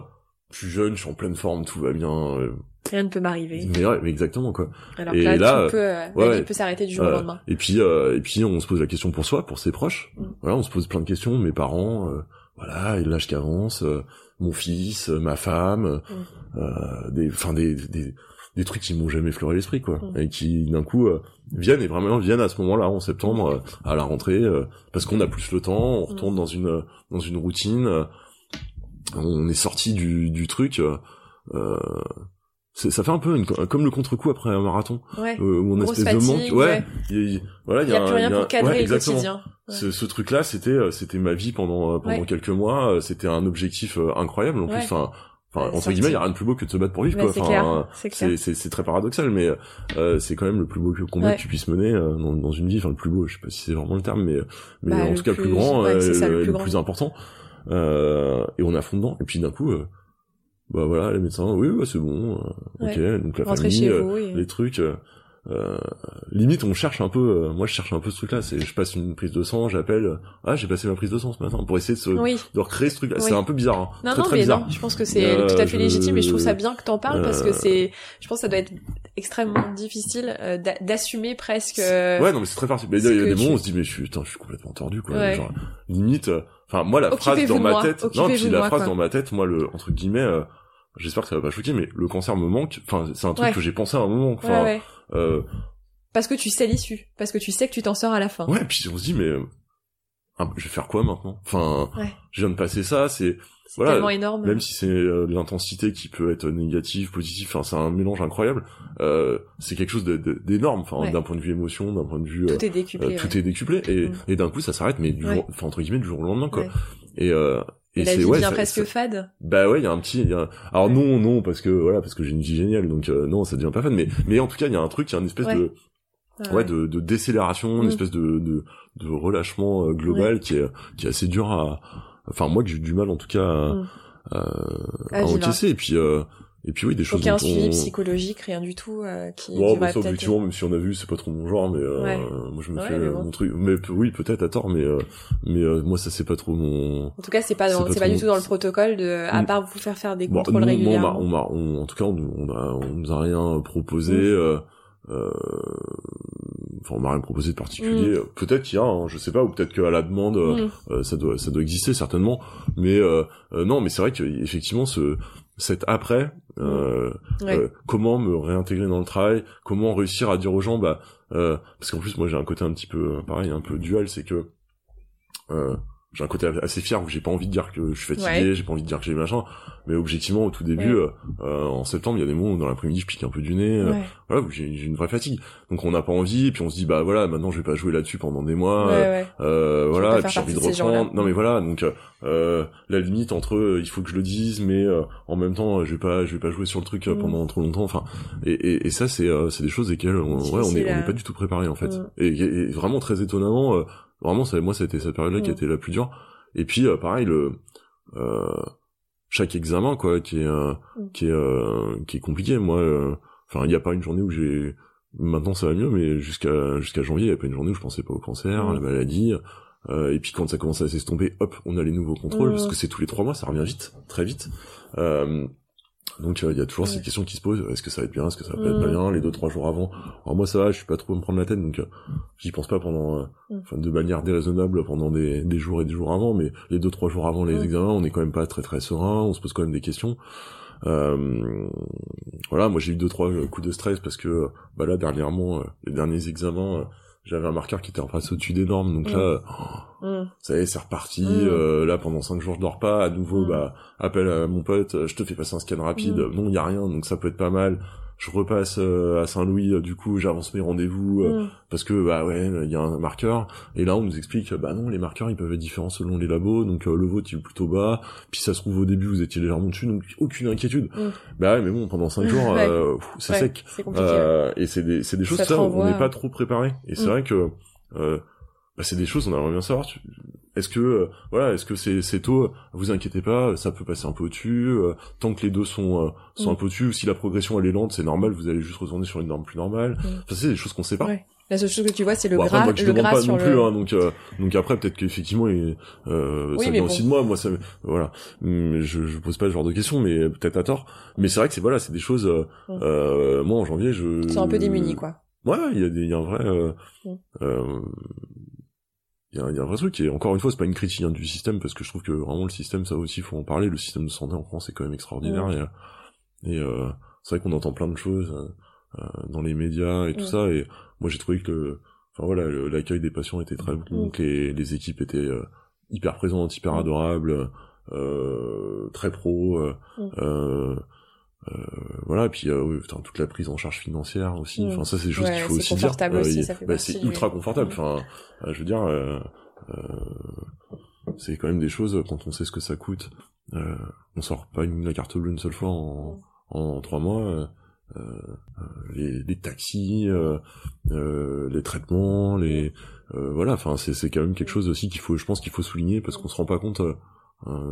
je suis jeune, je suis en pleine forme, tout va bien. euh, Rien ne peut m'arriver. mais ouais, mais exactement, quoi. Alors Et là, là, tu peux, euh, ouais. peut s'arrêter du jour au Euh, lendemain. Et puis, euh, et puis, on se pose la question pour soi, pour ses proches. Mm. Voilà, on se pose plein de questions. Mes parents, euh, voilà, et l'âge qui avance, euh, mon fils, ma femme, Mm. euh, des, enfin des, des, des trucs qui m'ont jamais effleuré l'esprit, quoi, Mm. et qui d'un coup viennent et vraiment viennent à ce moment-là, en septembre, à la rentrée, euh, parce qu'on a plus le temps, on retourne dans une dans une routine, euh, on est sorti du, du truc. euh, c'est- ça fait un peu une- comme le contre-coup après un marathon, Ouais. euh, où on Grosse espèce de fatigue, manque. Ouais, il voilà, Il y a plus un- rien il y a- pour cadrer ouais, le quotidien. Ce, ce truc-là, c'était euh, c'était ma vie pendant euh, pendant quelques mois. C'était un objectif incroyable. En plus, enfin, enfin entre guillemets, il y a rien de plus beau que de se battre pour vivre. Quoi. c'est Enfin, très paradoxal, mais euh, c'est quand même le plus beau combat Ouais. que tu puisses mener euh, dans, dans une vie. Enfin, le plus beau. Je sais pas si c'est vraiment le terme, mais mais Bah, en tout cas le plus plus- grand, ouais, euh, ça, le le, plus le grand. plus important. Euh, et on a fond dedans. Et puis d'un coup, euh, bah voilà, les médecins, oui, ouais, c'est bon. euh, ok, donc la Rentrez famille, euh, vous. Les trucs. euh, limite on cherche un peu moi je cherche un peu ce truc là c'est je passe une prise de sang j'appelle ah j'ai passé ma prise de sang ce matin pour essayer de, se, Oui. de recréer ce truc là Oui. c'est un peu bizarre hein. Non, très non, très mais bizarre non, je pense que c'est tout à fait je- légitime et je trouve ça bien que t'en parles parce que c'est, je pense que ça doit être extrêmement difficile d'a- d'assumer presque. ouais non mais c'est très a, ce il y a des moments où on se dit mais je suis putain je suis complètement tordu quoi Ouais. genre limite enfin moi la phrase dans ma moi, tête non puis la moi, phrase quoi. dans ma tête moi le entre guillemets euh, j'espère que ça va pas choquer mais le cancer me manque enfin c'est un truc Ouais. que j'ai pensé à un moment enfin ouais. euh, Parce que tu sais l'issue, parce que tu sais que tu t'en sors à la fin. ouais puis on se dit mais euh, ah, je vais faire quoi maintenant? Enfin Ouais. je viens de passer ça c'est voilà, tellement énorme. même si c'est euh, l'intensité qui peut être négative, positive, enfin c'est un mélange incroyable. Euh, c'est quelque chose d'énorme, enfin Ouais. d'un point de vue émotion, d'un point de vue euh, tout est décuplé. euh, tout ouais. est décuplé et, et d'un coup ça s'arrête, mais du jour, enfin entre guillemets du jour au lendemain quoi. Et euh, Et, et, la c'est vie ouais, devient ça- presque ça- fade. bah ouais, il y a un petit, y a alors Ouais. non non parce que voilà parce que j'ai une vie géniale donc euh, non ça devient pas fan, mais mais en tout cas il y a un truc, il y a une espèce Ouais. de ouais de, de décélération, une Mm. espèce de, de de relâchement euh, global qui est qui est assez dur à enfin moi que j'ai eu du mal en tout cas à, Mm. à, À à encaisser et puis euh, et puis oui des choses Aucun suivi on... psychologique, rien du tout, euh, qui, qui bah, ça, effectivement, même si on a vu, c'est pas trop mon genre, mais euh, Ouais. moi je me Ouais, fais bon. mon truc. Mais oui, peut-être à tort, mais euh, mais euh, moi ça c'est pas trop mon. En tout cas, c'est pas, dans- pas c'est pas trop- du tout dans le protocole de, à Mm. part vous faire faire des Bon, contrôles nous, moi, on on on- en tout cas, on, on a, on nous a rien proposé. Mm. Euh, Enfin, on m'a rien proposé de Mm. particulier. Peut-être qu'il y a, hein, je sais pas, ou peut-être qu'à la demande, euh, Mm. euh, ça doit, ça doit exister certainement. Mais euh, euh, non, mais c'est vrai que effectivement, ce, cet après, euh, Ouais. comment me réintégrer dans le travail, comment réussir à dire aux gens, bah, euh, parce qu'en plus moi j'ai un côté un petit peu, pareil, un peu dual, c'est que euh, j'ai un côté assez fier où j'ai pas envie de dire que je suis fatigué, j'ai pas envie de dire que j'ai machin, mais objectivement au tout début, euh, euh, en septembre, il y a des moments où dans l'après-midi je pique un peu du nez, euh, voilà, j'ai une vraie fatigue. Donc on n'a pas envie, et puis on se dit bah voilà, maintenant je vais pas jouer là-dessus pendant des mois, euh, voilà, et puis j'ai envie de reprendre. Non mais voilà, donc la limite entre il faut que je le dise, mais en même temps je vais pas, je vais pas jouer sur le truc mm. pendant trop longtemps. Enfin, et, et, et ça c'est c'est des choses desquelles on, ouais, on est on est pas du tout préparé en fait, mm. et, et, vraiment très étonnamment Vraiment, ça, moi, ça a été cette période-là qui a été la plus dure. Et puis, euh, pareil, le euh, chaque examen, quoi, qui est euh, mm. qui est qui est compliqué. Moi, enfin, il n'y a pas une journée où j'ai maintenant ça va mieux, mais jusqu'à jusqu'à janvier, il n'y a pas une journée où je pensais pas au cancer, à la mm. maladie. et puis quand ça commence à s'estomper, hop, on a les nouveaux contrôles mm. parce que c'est tous les trois mois, ça revient vite, très vite. Euh, donc euh, il y a toujours cette question qui se pose est-ce que ça va être bien, est-ce que ça va pas être mm. bien les deux trois jours avant. Alors moi ça va, je suis pas trop à me prendre la tête donc euh, j'y pense pas pendant euh, mm. de manière déraisonnable pendant des, des jours et des jours avant mais les deux trois jours avant les mm. examens, on est quand même pas très très serein, on se pose quand même des questions. Euh, voilà, moi j'ai eu deux trois coups de stress parce que bah là dernièrement les derniers examens j'avais un marqueur qui était en face au-dessus des normes donc là mm. Mm. ça y est c'est reparti mm. euh, là pendant cinq jours je dors pas à nouveau bah appel à mon pote je te fais passer un scan rapide non il y a rien donc ça peut être pas mal je repasse euh, à Saint-Louis, euh, du coup j'avance mes rendez-vous euh, mm. parce que bah ouais il y a un marqueur. Et là on nous explique bah non les marqueurs ils peuvent être différents selon les labos. Donc le vôtre il est plutôt bas. Puis ça se trouve au début vous étiez légèrement dessus. Donc aucune inquiétude. Mm. bah ouais mais bon pendant cinq jours c'est sec. et c'est des c'est des choses ça, on n'est pas trop préparé. Et c'est mm. vrai que bah, c'est des choses on aimerait bien savoir est-ce que euh, voilà, est-ce que c'est c'est tôt Vous inquiétez pas, ça peut passer un peu au-dessus. Euh, tant que les deux sont euh, sont un peu au-dessus, ou si la progression elle est lente, c'est normal. Vous allez juste retourner sur une norme plus normale. Mm. Enfin, c'est des choses qu'on sait pas. Ouais. La seule chose que tu vois, c'est le bon, gras, après, le gras pas sur non plus, hein, donc donc après peut-être qu'effectivement, euh, ça vient aussi de moi. Moi, ça, voilà, mm, je, je pose pas ce genre de questions, mais peut-être à tort. Mais c'est vrai que c'est voilà, c'est des choses. Mm. Euh, moi, en janvier, je. C'est un peu démuni, quoi. Ouais, il y a des, il y a un vrai. Euh, il y a, y a, un vrai truc et encore une fois c'est pas une critique hein, du système parce que je trouve que vraiment le système ça aussi faut en parler. Le système de santé en France est quand même extraordinaire et, et euh, c'est vrai qu'on entend plein de choses euh, dans les médias et tout ça et moi j'ai trouvé que enfin voilà l'accueil des patients était très bon que les, équipes étaient euh, hyper présentes hyper adorables euh, très pro euh, euh, voilà, et puis euh, toute la prise en charge financière aussi. Enfin, ça c'est des choses qu'il faut aussi dire. Euh, bah, c'est ultra confortable. Enfin, je veux dire, c'est quand même des choses quand on sait ce que ça coûte. on sort pas une, la carte bleue une seule fois en, en trois mois. les, les, taxis, les traitements, les voilà. Enfin, c'est c'est quand même quelque chose aussi qu'il faut, je pense qu'il faut souligner parce qu'on se rend pas compte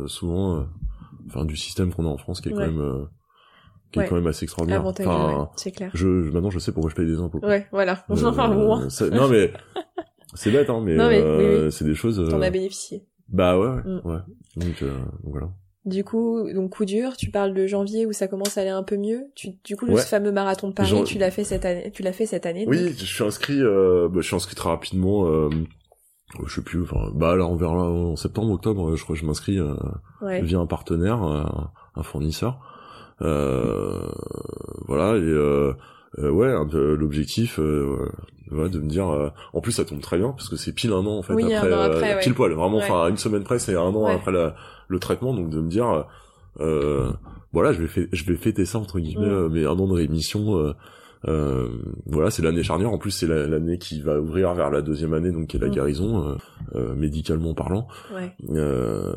souvent, enfin, du système qu'on a en France qui est quand même qui est quand même assez extraordinaire. Enfin, c'est clair. Je, maintenant, je sais pourquoi je paye des impôts. Ouais, voilà. Euh, non, mais c'est bête, hein, mais, euh, c'est des choses. T'en as euh, bénéficié. Bah ouais, ouais. Mm. ouais. Donc, euh, voilà. Du coup, donc coup dur, tu parles de janvier où ça commence à aller un peu mieux. Tu, du coup, le fameux marathon de Paris, tu l'as fait cette année. Tu l'as fait cette année. Oui, je suis inscrit. Euh, bah, je suis inscrit très rapidement. Euh, je sais plus. Enfin, bah là, on verra en septembre, octobre. Je crois que je m'inscris euh, via un partenaire, un fournisseur. Euh, voilà et euh, euh, ouais l'objectif ouais, de me dire en plus ça tombe très bien parce que c'est pile un an en fait après, pile poil vraiment enfin une semaine près c'est un an après le traitement donc de me dire voilà je vais je vais fêter ça entre guillemets mm. mais un an de rémission euh, voilà, c'est l'année charnière. En plus, c'est l'année qui va ouvrir vers la deuxième année, donc qui est la mm. guérison, euh, médicalement parlant. Ouais. Euh,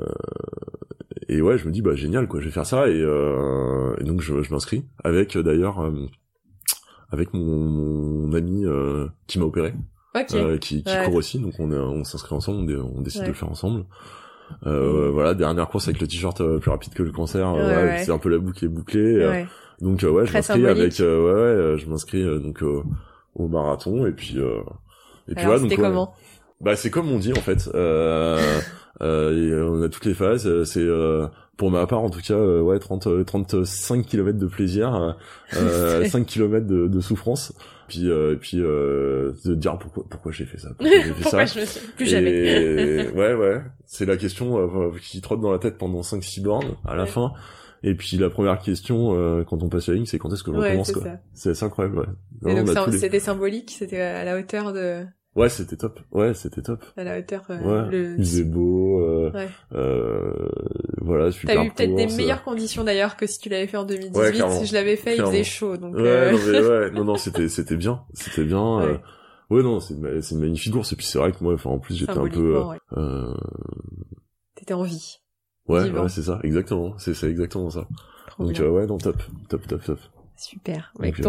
et ouais, je me dis bah génial quoi, je vais faire ça et, euh, et donc je, je m'inscris avec euh, d'ailleurs euh, avec mon, mon ami euh, qui m'a opéré, okay. qui, qui court aussi, donc on, on s'inscrit ensemble, on, on décide de le faire ensemble. Euh, Voilà, dernière course avec le t-shirt plus rapide que le cancer, c'est un peu la boucle est bouclée. Donc ouais, je m'inscris avec ouais, ouais je m'inscris donc au marathon et puis et puis Alors, donc comment? Bah c'est comme on dit en fait. Euh, euh, on a toutes les phases. Euh, c'est euh, pour ma part en tout cas ouais 30 35 km de plaisir, euh, 5 km de, de souffrance. Puis et puis de dire pourquoi pourquoi j'ai fait ça. Pourquoi, j'ai fait ça. Je plus jamais. ouais ouais, c'est la question qui trotte dans la tête pendant 5 6 bornes à la fin. Et puis la première question quand on passe la ligne, c'est quand est-ce que je recommence quoi. C'est assez incroyable. Ouais. Et donc c'était symbolique, c'était à la hauteur de Ouais, c'était top. Ouais, c'était top. À la hauteur. Euh, ouais. Il faisait beau. Euh, ouais. euh, voilà, super. T'as eu peut-être des meilleures conditions d'ailleurs que si tu l'avais fait en 2018. si je l'avais fait, il faisait chaud. Donc. Ouais, euh... non, mais ouais, non, non, c'était, c'était bien, c'était bien. Ouais. Euh, ouais, non, c'est une, magnifique course. Et puis c'est vrai que moi, enfin, en plus, j'étais un peu. Euh... T'étais en vie. Ouais, ouais, c'est ça, exactement. C'est, c'est exactement ça. Trop donc ouais, non, top, top, top, top. Super. Donc,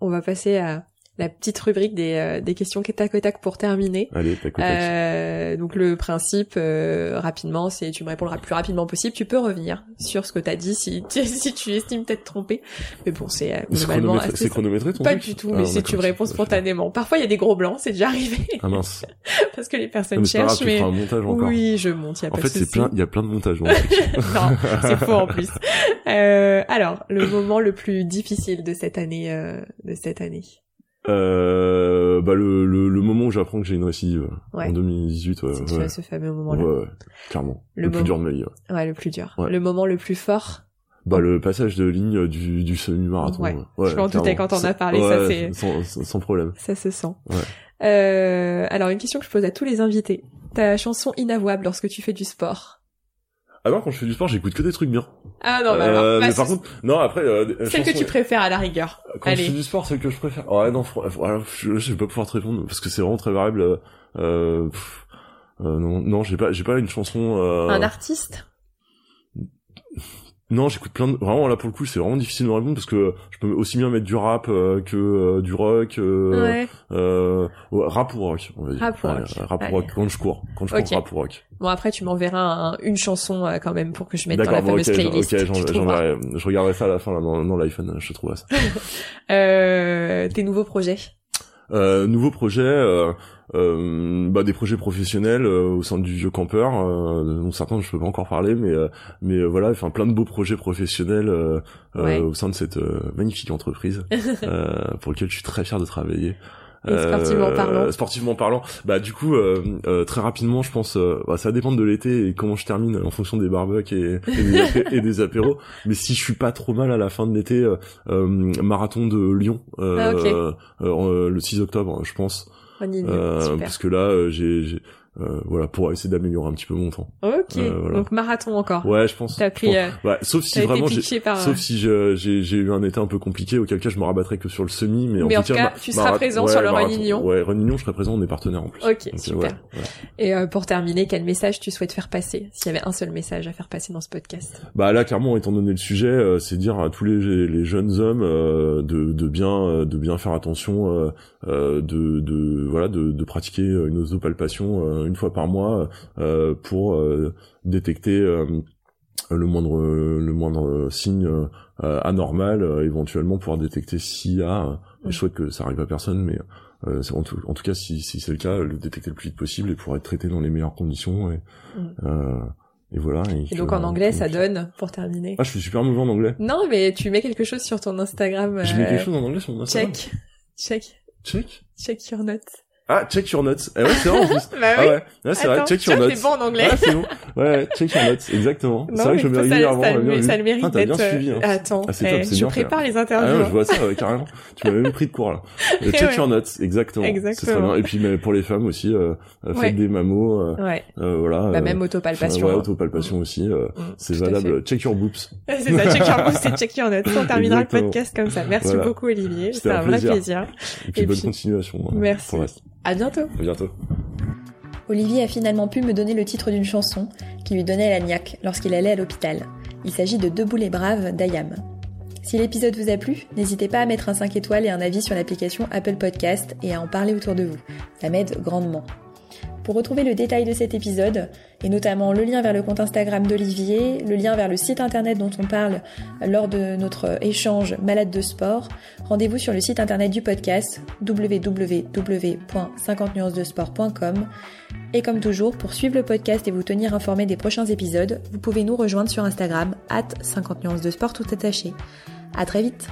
on va passer à la petite rubrique des, euh, des questions tac tac pour terminer. Allez, tac tac. Euh, donc le principe euh, rapidement, c'est tu me répondras le plus rapidement possible. Tu peux revenir sur ce que t'as dit si tu, si tu estimes t'être trompé. Mais bon, c'est euh, globalement c'est chronométré, ton Pas du tout, mais ah, si tu me réponds spontanément. Parfois il y a des gros blancs, c'est déjà arrivé. Ah mince. Parce que les personnes cherchent. mais tu un montage encore. Oui, je monte. Y a en fait, c'est plein, il y a plein de montages. non, c'est faux en plus. Euh, alors, le moment le plus difficile de cette année, de cette année euh, bah le, le, le, moment où j'apprends que j'ai une récidive. Ouais. en 2018 ouais, ouais. ce fameux moment là ouais, clairement. Le, plus dur de ma vie ouais, ouais le plus dur. Le moment le plus fort. Bah le passage de ligne du, du semi-marathon ouais. je m'en doutais quand on a parlé ça c'est sans, sans problème. Ça se sent. Euh, alors une question que je pose à tous les invités. Ta chanson inavouable lorsque tu fais du sport ah non, quand je fais du sport, j'écoute que des trucs bien. Ah non, bah euh, bah, mais par contre, non après. Euh, celle que tu préfères à la rigueur. Quand Allez. je fais du sport, celle que je préfère. Ouais non, je, je vais pas pouvoir te répondre parce que c'est vraiment très variable. Euh, euh, non, non, j'ai pas, j'ai pas une chanson. Euh... Un artiste? Non, j'écoute plein de... Vraiment, là, pour le coup, c'est vraiment difficile de me répondre parce que je peux aussi bien mettre du rap euh, que euh, du rock. Euh, ouais. euh, rap ou rock, on va dire. Rap ou rock. rap ou rock, quand je cours. Quand je cours, rap ou rock. Bon, après, tu m'enverras une chanson quand même pour que je mette dans la fameuse playlist. Ok, je regarderai ça à la fin, là, dans, dans l'iPhone, je trouve ça. euh, tes nouveaux projets? Euh, nouveau projet, euh, euh, bah, des projets professionnels euh, au sein du vieux campeur, euh, dont certains je peux pas encore parler, mais mais voilà, enfin plein de beaux projets professionnels au sein de cette magnifique entreprise pour lequel je suis très fier de travailler sportivement euh, parlant. Sportivement parlant, bah du coup euh, euh, très rapidement, je pense, bah, ça dépend de l'été et comment je termine en fonction des barbecues et, et, des, apéros. Mais si je suis pas trop mal à la fin de l'été, marathon de Lyon ah, le 6 octobre, je pense. parce que là, j'ai euh, voilà pour essayer d'améliorer un petit peu mon temps. Ok. Euh, Donc marathon encore. Ouais, je pense. T'as pris. Euh, ouais, sauf si vraiment j'ai, par... sauf si j'ai j'ai eu un été un peu compliqué, auquel cas je me rabattrai que sur le semi, mais, mais en, tout cas, tu seras présent sur le Run Ouais, Run je serai présent, on est partenaire en plus. Ok, super. Et pour terminer, quel message tu souhaites faire passer S'il y avait un seul message à faire passer dans ce podcast? Bah là, clairement, étant donné le sujet, c'est dire à tous les, les jeunes hommes de, de bien de bien faire attention, de, de voilà de, de pratiquer une osopalpation une fois par mois euh, pour euh, détecter euh, le moindre le moindre signe anormal, éventuellement pouvoir détecter s'il y a. je souhaite que ça arrive à personne, mais en tout, en, tout, cas, si, si c'est le cas, le détecter le plus vite possible et pouvoir être traité dans les meilleures conditions. Et, mm. et voilà. Et, donc en anglais, ça donne, pour terminer. Ah, je suis super mauvais en anglais. Non, mais tu mets quelque chose sur ton Instagram. Je mets quelque chose en anglais sur mon Instagram. Check. Check. Check. Check your notes. Ah, check your notes. Eh ouais, c'est vrai en plus. bah ah ouais, ouais c'est vrai, check your notes. C'est bon en anglais. Ouais, c'est bon. Ouais, check your notes, exactement. C'est vrai que je me régulièrement. Ça, ça, ça le mérite ah, d'être. bien suivi. Hein. Euh, attends, ah, c'est top, eh, c'est je bien prépare fait. les interviews. Ah, ouais, je vois ça, carrément. Tu m'as même pris de cours là. Euh, check your notes, exactement. Exactement. Très bien. Et puis mais pour les femmes aussi, euh, euh faites des mamos. Euh, ouais. Euh, voilà. Bah, même autopalpation. Ouais, hein. autopalpation aussi. Mm, c'est valable. Check your boobs. C'est ça, check your boobs, c'est check your notes. On terminera le podcast comme ça. Merci beaucoup Olivier. C'était un vrai plaisir. Et puis bonne continuation. Hein, Merci. À bientôt. À bientôt. Olivier a finalement pu me donner le titre d'une chanson qui lui donnait la niaque lorsqu'il allait à l'hôpital. Il s'agit de Debout les Braves d'Ayam. Si l'épisode vous a plu, n'hésitez pas à mettre un 5 étoiles et un avis sur l'application Apple Podcast et à en parler autour de vous. Ça m'aide grandement. Pour retrouver le détail de cet épisode, et notamment le lien vers le compte Instagram d'Olivier, le lien vers le site internet dont on parle lors de notre échange Malade de sport, rendez-vous sur le site internet du podcast www.50nuancesdesport.com. Et comme toujours, pour suivre le podcast et vous tenir informé des prochains épisodes, vous pouvez nous rejoindre sur Instagram, at 50 nuances de sport tout attaché. À très vite!